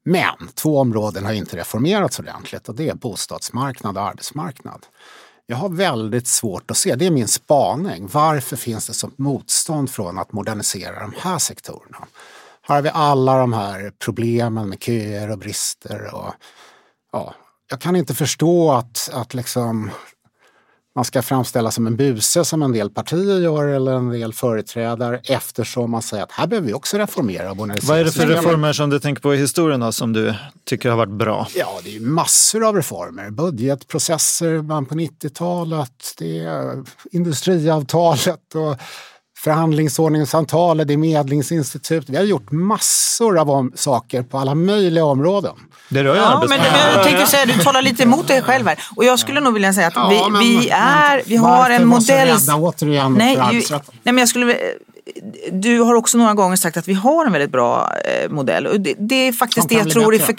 Men två områden har inte reformerats ordentligt och det är bostadsmarknad och arbetsmarknad. Jag har väldigt svårt att se, det är min spaning, varför finns det sånt motstånd från att modernisera de här sektorerna? Här har vi alla de här problemen med köer och brister. Och, ja, jag kan inte förstå att, att liksom man ska framställas som en buse som en del partier gör eller en del företrädare eftersom man säger att här behöver vi också reformera. Vad är det för reformer som du tänker på i historien då, som du tycker har varit bra? Ja, det är massor av reformer. Budgetprocesser början på 90-talet, det är industriavtalet och förhandlingsordningsavtalet, det är medlingsinstitut. Vi har gjort massor av om- saker på alla möjliga områden. Det rör ju Ja, men arbetsmarknaden. jag tänkte säga, du talar lite emot dig själv här. Och jag skulle nog vilja säga att Ja, vi, men- vi, är, vi har varför en modell... rädda återigen Nej, för ju, nej, men jag skulle... du har också några gånger sagt att vi har en väldigt bra eh, modell. Och det, det är faktiskt det jag tror är för...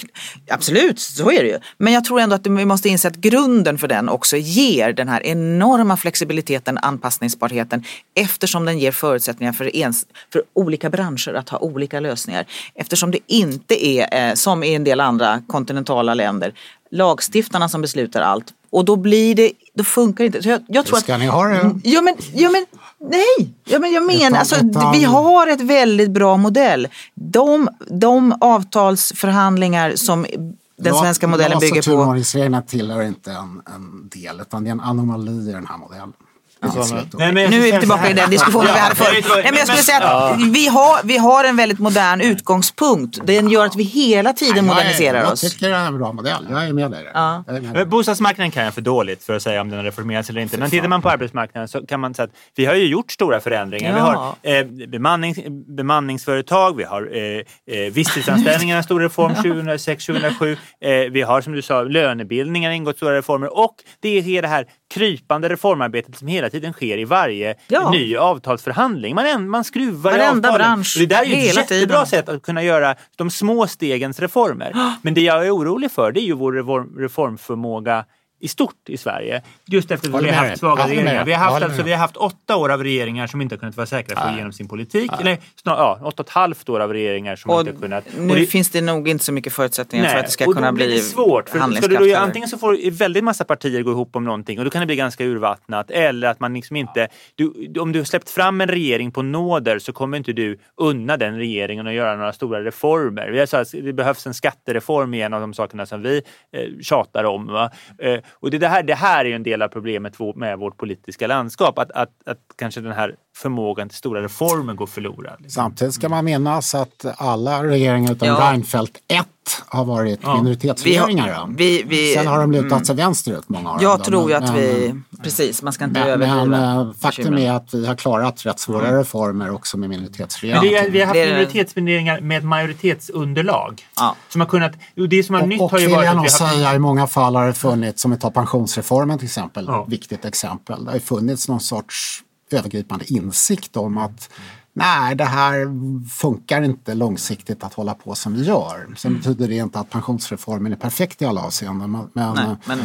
Absolut, så är det ju. Men jag tror ändå att vi måste inse att grunden för den också ger den här enorma flexibiliteten, anpassningsbarheten eftersom den ger förutsättningar för, ens, för olika branscher att ha olika lösningar. Eftersom det inte är, eh, som i en del andra kontinentala länder, lagstiftarna som beslutar allt. Och då blir det, då funkar det inte. Så jag, jag tror Hur ska att, ni ha det? Ja men, ja, men nej, ja, men jag menar, alltså, vi har ett väldigt bra modell. De, de avtalsförhandlingar som den svenska modellen bygger på. turordningsreglerna tillhör inte en, en del utan det är en anomali i den här modellen. Absolut. Nej, men jag Nu är vi tillbaka i den diskussionen vi hade Ja, förut. men- Nej, men jag skulle säga att vi har, vi har en väldigt modern utgångspunkt. Den gör att vi hela tiden Jag är- moderniserar jag oss. tycker det är en bra modell. Jag är med dig. Ja. Jag Bostadsmarknaden kan jag för dåligt för att säga om den har reformerats eller inte. Men tittar man på arbetsmarknaden så kan man säga att vi har ju gjort stora förändringar. Vi Ja. har eh, bemannings, bemanningsföretag, vi har eh, eh, visstidsanställningar, en stor reform 2006-2007. Eh, vi har som du sa lönebildningar, ingått stora reformer och det är det här krypande reformarbetet som hela tiden sker i varje Ja. ny avtalsförhandling. Man, än- man skruvar i Varenda avtalen. bransch, Och det där är ju ett hela jättebra tiden. sätt att kunna göra de små stegens reformer. [gasps] Men det jag är orolig för det är ju vår reform, reformförmåga i stort i Sverige. Just eftersom vi har haft svaga regeringar. dig. Vi har haft, alltså, med. vi har haft åtta år av regeringar som inte har kunnat vara säkra på att få igenom sin politik. Eller snarare ja, åtta och ett halvt år av regeringar som Och inte har kunnat. nu och det- finns det nog inte så mycket förutsättningar för att det ska och kunna bli det svårt. För ska du då, antingen så får väldigt massa partier gå ihop om någonting och då kan det bli ganska urvattnat. Eller att man liksom inte... Du, om du har släppt fram en regering på nåder så kommer inte du unna den regeringen att göra några stora reformer. Vi har sagt att det behövs en skattereform i en av de sakerna som vi eh, tjatar om. Va? Och det, det, här, det här är ju en del av problemet med vårt politiska landskap. Att, att, att kanske den här förmågan till stora reformer går förlorad. Liksom. Samtidigt ska man minnas att alla regeringar utom Ja. Reinfeldt 1 har varit Ja. minoritetsregeringar. Vi vi- vi- Sen har de lutat sig vänsterut många av Jag dem. tror ju att Men- vi, precis, man ska inte Men, överdriva. men eh, faktum är att vi har klarat rätt svåra reformer också med Men minoritetsregeringar. det är, vi har haft minoritetsregeringar med ett majoritetsunderlag. Ja. Som har kunnat, och det som har nytt Och, och har ju vill varit jag att nog vi har haft säga, i många fall har det funnits, som vi tar pensionsreformen till exempel, Ja. viktigt exempel. Det har funnits någon sorts övergripande insikt om att nej, det här funkar inte långsiktigt att hålla på som vi gör. Sen betyder det inte att pensionsreformen är perfekt i alla avseenden. Men, men, Nej, men,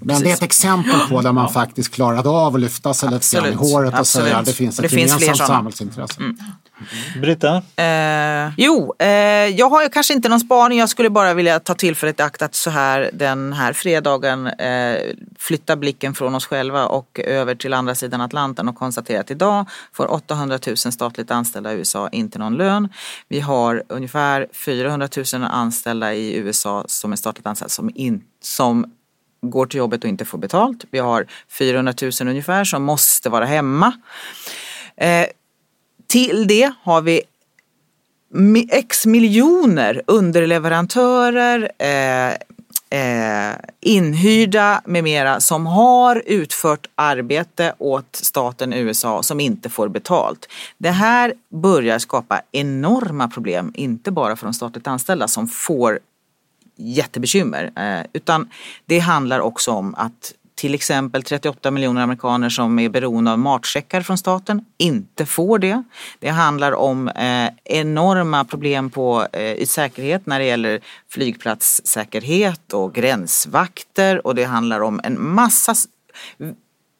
men det är ett exempel på där man faktiskt klarade av att lyfta sig lite grann i Absolut, håret och absolut. säga att det finns Och ett det finns gemensamt sådana. samhällsintresse. Britta? Eh, jo, eh, jag har ju kanske inte någon spaning. Jag skulle bara vilja ta tillfället i akt att så här den här fredagen eh, flytta blicken från oss själva och över till andra sidan Atlanten och konstatera att idag får 800 000 statligt anställda i USA inte någon lön. Vi har ungefär 400 000 anställda i USA som är statligt anställda som, in, som går till jobbet och inte får betalt. Vi har 400 000 ungefär som måste vara hemma. Eh, till det har vi x miljoner underleverantörer, eh, eh, inhyrda med mera som har utfört arbete åt staten USA som inte får betalt. Det här börjar skapa enorma problem, inte bara för de statligt anställda som får jättebekymmer. Eh, utan det handlar också om att till exempel 38 miljoner amerikaner som är beroende av matcheckar från staten inte får det. Det handlar om eh, enorma problem på, eh, i säkerhet när det gäller flygplatssäkerhet och gränsvakter och det handlar om en massa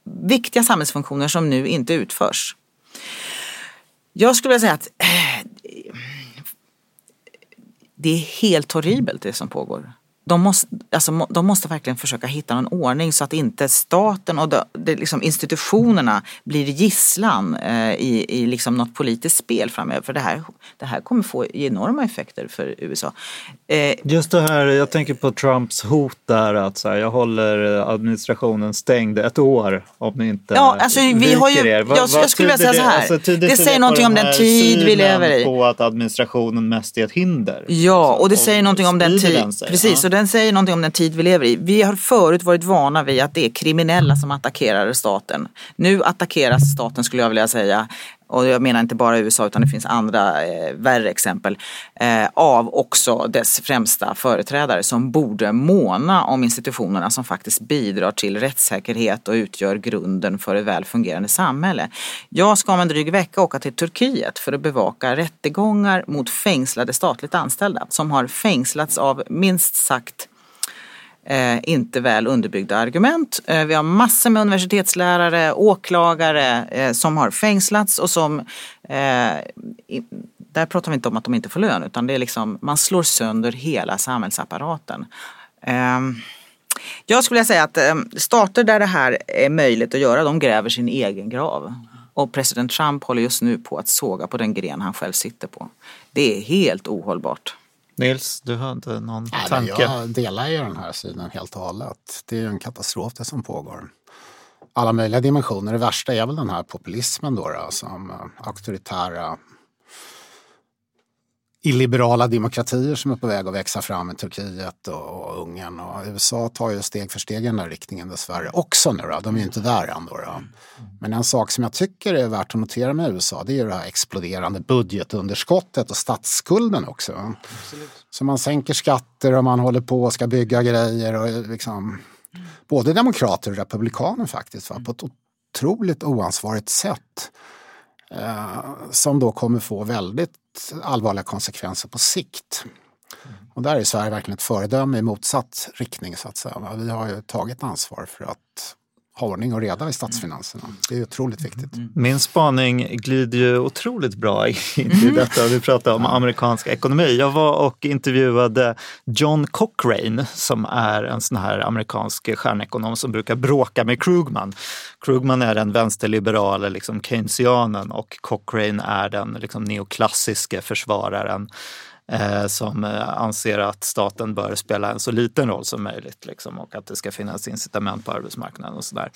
viktiga samhällsfunktioner som nu inte utförs. Jag skulle vilja säga att eh, det är helt horribelt det som pågår. De måste, alltså, de måste verkligen försöka hitta någon ordning så att inte staten och det, det, liksom institutionerna blir gisslan eh, i, i liksom något politiskt spel framöver. För det här, det här kommer få enorma effekter för USA. Eh, Just det här, jag tänker på Trumps hot där att så här, jag håller administrationen stängd ett år om ni inte Ja, alltså, vi har ju- er. jag- jag skulle vilja säga så här. Alltså, Det inte säger någonting om den tid vi lever i. på att administrationen mest är ett hinder. Ja, och det säger någonting om den tid. Precis, ja den säger någonting om den tid vi lever i. Vi har förut varit vana vid att det är kriminella som attackerar staten. Nu attackeras staten skulle jag vilja säga och jag menar inte bara USA utan det finns andra eh, värre exempel, eh, av också dess främsta företrädare som borde måna om institutionerna som faktiskt bidrar till rättssäkerhet och utgör grunden för ett väl fungerande samhälle. Jag ska om en dryg vecka åka till Turkiet för att bevaka rättegångar mot fängslade statligt anställda som har fängslats av minst sagt eh, inte väl underbyggda argument. Eh, vi har massor med universitetslärare, åklagare eh, som har fängslats och som eh, i, där pratar vi inte om att de inte får lön utan det är liksom man slår sönder hela samhällsapparaten. Ehm, jag skulle vilja säga att ehm, stater där det här är möjligt att göra, de gräver sin egen grav. Och president Trump håller just nu på att såga på den gren han själv sitter på. Det är helt ohållbart. Nils, du har inte någon Nej, tanke? Jag delar ju den här synen helt och hållet. Det är ju en katastrof det som pågår. Alla möjliga dimensioner. Det värsta är väl den här populismen då, då som auktoritära illiberala demokratier som är på väg att växa fram i Turkiet och Ungern. Och USA tar ju steg för steg i den där riktningen dessvärre också nu. Då. De är ju inte där än. Då, då. Men en sak som jag tycker är värt att notera med USA det är ju det här exploderande budgetunderskottet och statsskulden också. Så man sänker skatter och man håller på och ska bygga grejer. Och liksom, både demokrater och republikaner faktiskt. Va? På ett otroligt oansvarigt sätt. Eh, som då kommer få väldigt allvarliga konsekvenser på sikt. Och där är Sverige verkligen ett föredöme i motsatt riktning så att säga. Vi har ju tagit ansvar för att ha ordning och reda i statsfinanserna. Det är otroligt viktigt. Min spaning glider ju otroligt bra in i detta. Vi pratar om amerikansk ekonomi. Jag var och intervjuade John Cochrane som är en sån här amerikansk stjärnekonom som brukar bråka med Krugman. Krugman är den vänsterliberale liksom keynesianen och Cochrane är den liksom neoklassiske försvararen eh, som eh, anser att staten bör spela en så liten roll som möjligt liksom, och att det ska finnas incitament på arbetsmarknaden och sådär.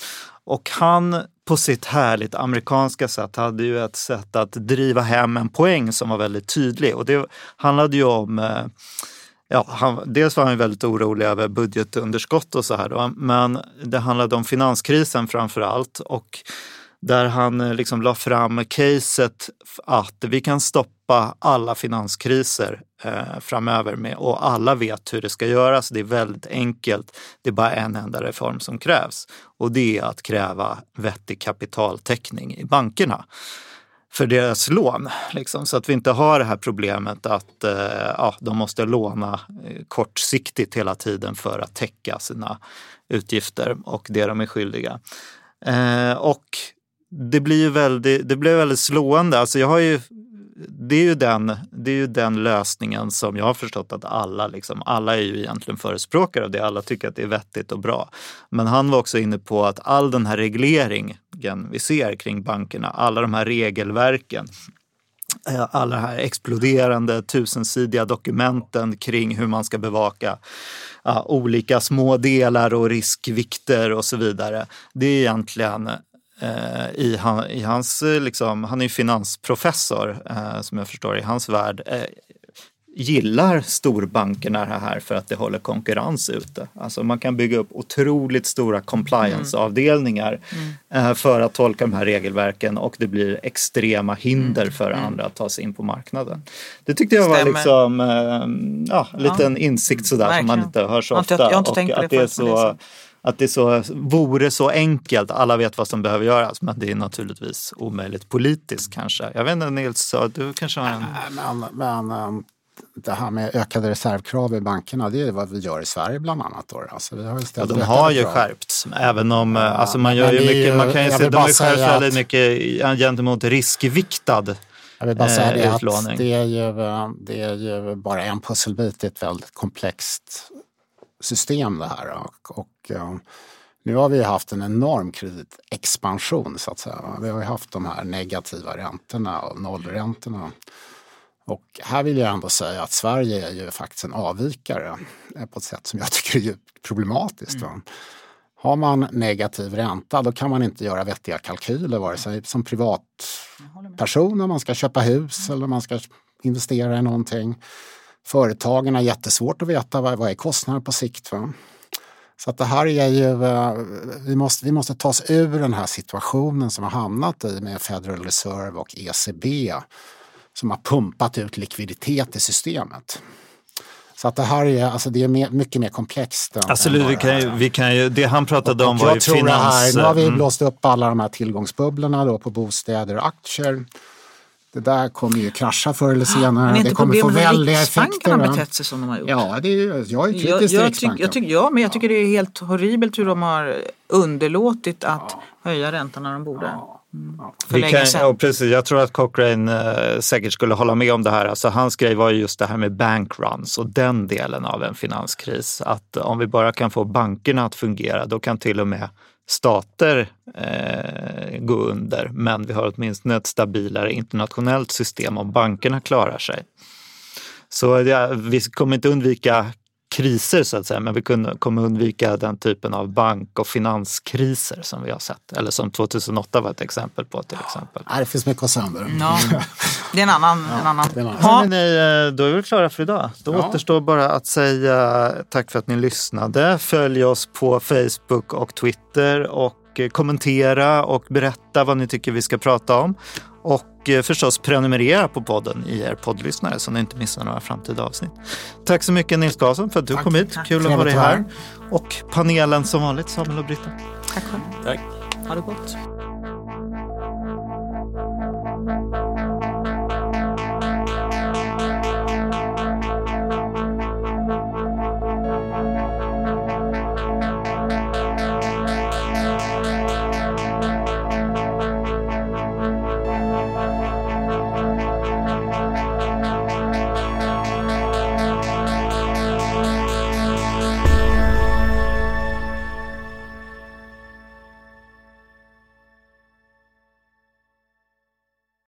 Och han på sitt härligt amerikanska sätt hade ju ett sätt att driva hem en poäng som var väldigt tydlig och det handlade ju om eh, Ja, han, dels var han väldigt orolig över budgetunderskott och så här då, men det handlade om finanskrisen framför allt och där han eh, liksom la fram caset att vi kan stoppa alla finanskriser eh, framöver med, och alla vet hur det ska göras. Det är väldigt enkelt. Det är bara en enda reform som krävs och det är att kräva vettig kapitaltäckning i bankerna för deras lån. Liksom, så att vi inte har det här problemet att eh, ja, de måste låna eh, kortsiktigt hela tiden för att täcka sina utgifter och det de är skyldiga. Eh, och det blir ju väldigt, det blir väldigt slående. Alltså jag har ju, det, är ju den, det är ju den lösningen som jag har förstått att alla, liksom, alla är ju egentligen förespråkare av det. Alla tycker att det är vettigt och bra. Men han var också inne på att all den här regleringen vi ser kring bankerna, alla de här regelverken, eh, alla de här exploderande tusensidiga dokumenten kring hur man ska bevaka ja, olika små delar och riskvikter och så vidare. Det är egentligen i, han, i hans, eh, liksom, han är ju finansprofessor eh, som jag förstår i hans värld, eh, gillar storbankerna det här för att det håller konkurrens ute. Alltså man kan bygga upp otroligt stora compliance-avdelningar mm. för att tolka de här regelverken och det blir extrema hinder mm. för andra att ta sig in på marknaden. Det tyckte jag Stämmer. var liksom, ja, en liten ja. insikt sådär Verkligen. som man inte hör så ofta. Jag har inte, jag har inte och att det, det är så att det så, vore så enkelt, alla vet vad som behöver göras, men det är naturligtvis omöjligt politiskt kanske. Jag vet inte Nils, du kanske har en... Men, men um, det här med ökade reservkrav i bankerna, det är vad vi gör i Sverige bland annat. Då. Alltså, vi har ju ja, de har ju krav. skärpts, även om ja, alltså man gör ju mycket, man kan ju se, de har skärpts väldigt mycket gentemot riskviktad jag vill bara säga det att det är, ju, det är ju bara en pusselbit i ett väldigt komplext system det här. Och, och nu har vi haft en enorm kreditexpansion så att säga. Vi har haft de här negativa räntorna och nollräntorna. Och här vill jag ändå säga att Sverige är ju faktiskt en avvikare eh, på ett sätt som jag [laughs] tycker är djupt problematiskt. Mm. Har man negativ ränta då kan man inte göra vettiga kalkyler vare sig som privatperson om man ska köpa hus mm. eller man ska investera i någonting. Företagen har jättesvårt att veta vad, vad är kostnaden på sikt. Va? Så att det här är ju, eh, vi måste, vi måste ta oss ur den här situationen som har hamnat i med Federal Reserve och ECB som har pumpat ut likviditet i systemet. Så att det här är, alltså det är mer, mycket mer komplext. Alltså, vi kan, ju- vi kan ju, det han pratade om och var ju finans... här, nu har vi mm. blåst upp alla de här tillgångsbubblorna då på bostäder och aktier. Det där kommer ju krascha förr eller senare. Men det kommer få väldiga Riksbanken effekter. va? betett sig som de har gjort? Ja, det är, jag är kritisk Jag, till jag, Riksbanken. tyck, jag tycker, ja, men jag tycker det är helt horribelt hur de har underlåtit att höja räntan när de borde. Mm. För Vi kan, ja, precis, jag tror att Cochrane eh, säkert skulle hålla med om det här. Alltså, hans grej var ju just det här med bankruns och den delen av en finanskris. Att om vi bara kan få bankerna att fungera, då kan till och med stater eh, gå under. Men vi har åtminstone ett stabilare internationellt system om bankerna klarar sig. Så ja, vi kommer inte undvika kriser så att säga, men vi kunde- kommer undvika den typen av bank och finanskriser som vi har sett. Eller som 2008 var ett exempel på till exempel. Nej, det finns mycket att säga om det. Ja, det är en annan. en annan. en annan. Ja. Hörrni, då är vi klara för idag. Då Ja. återstår bara att säga tack för att ni lyssnade. Följ oss på Facebook och Twitter och eh, kommentera och berätta vad ni tycker vi ska prata om. Och eh, förstås prenumerera på podden i er poddlyssnare så ni inte missar några framtida avsnitt. Tack så mycket Nils Karlsson för att du Tack. kom hit. Tack. Kul att ha dig här. Och panelen som vanligt, Samuel och Britta. Tack själv. Tack. Ha det gott.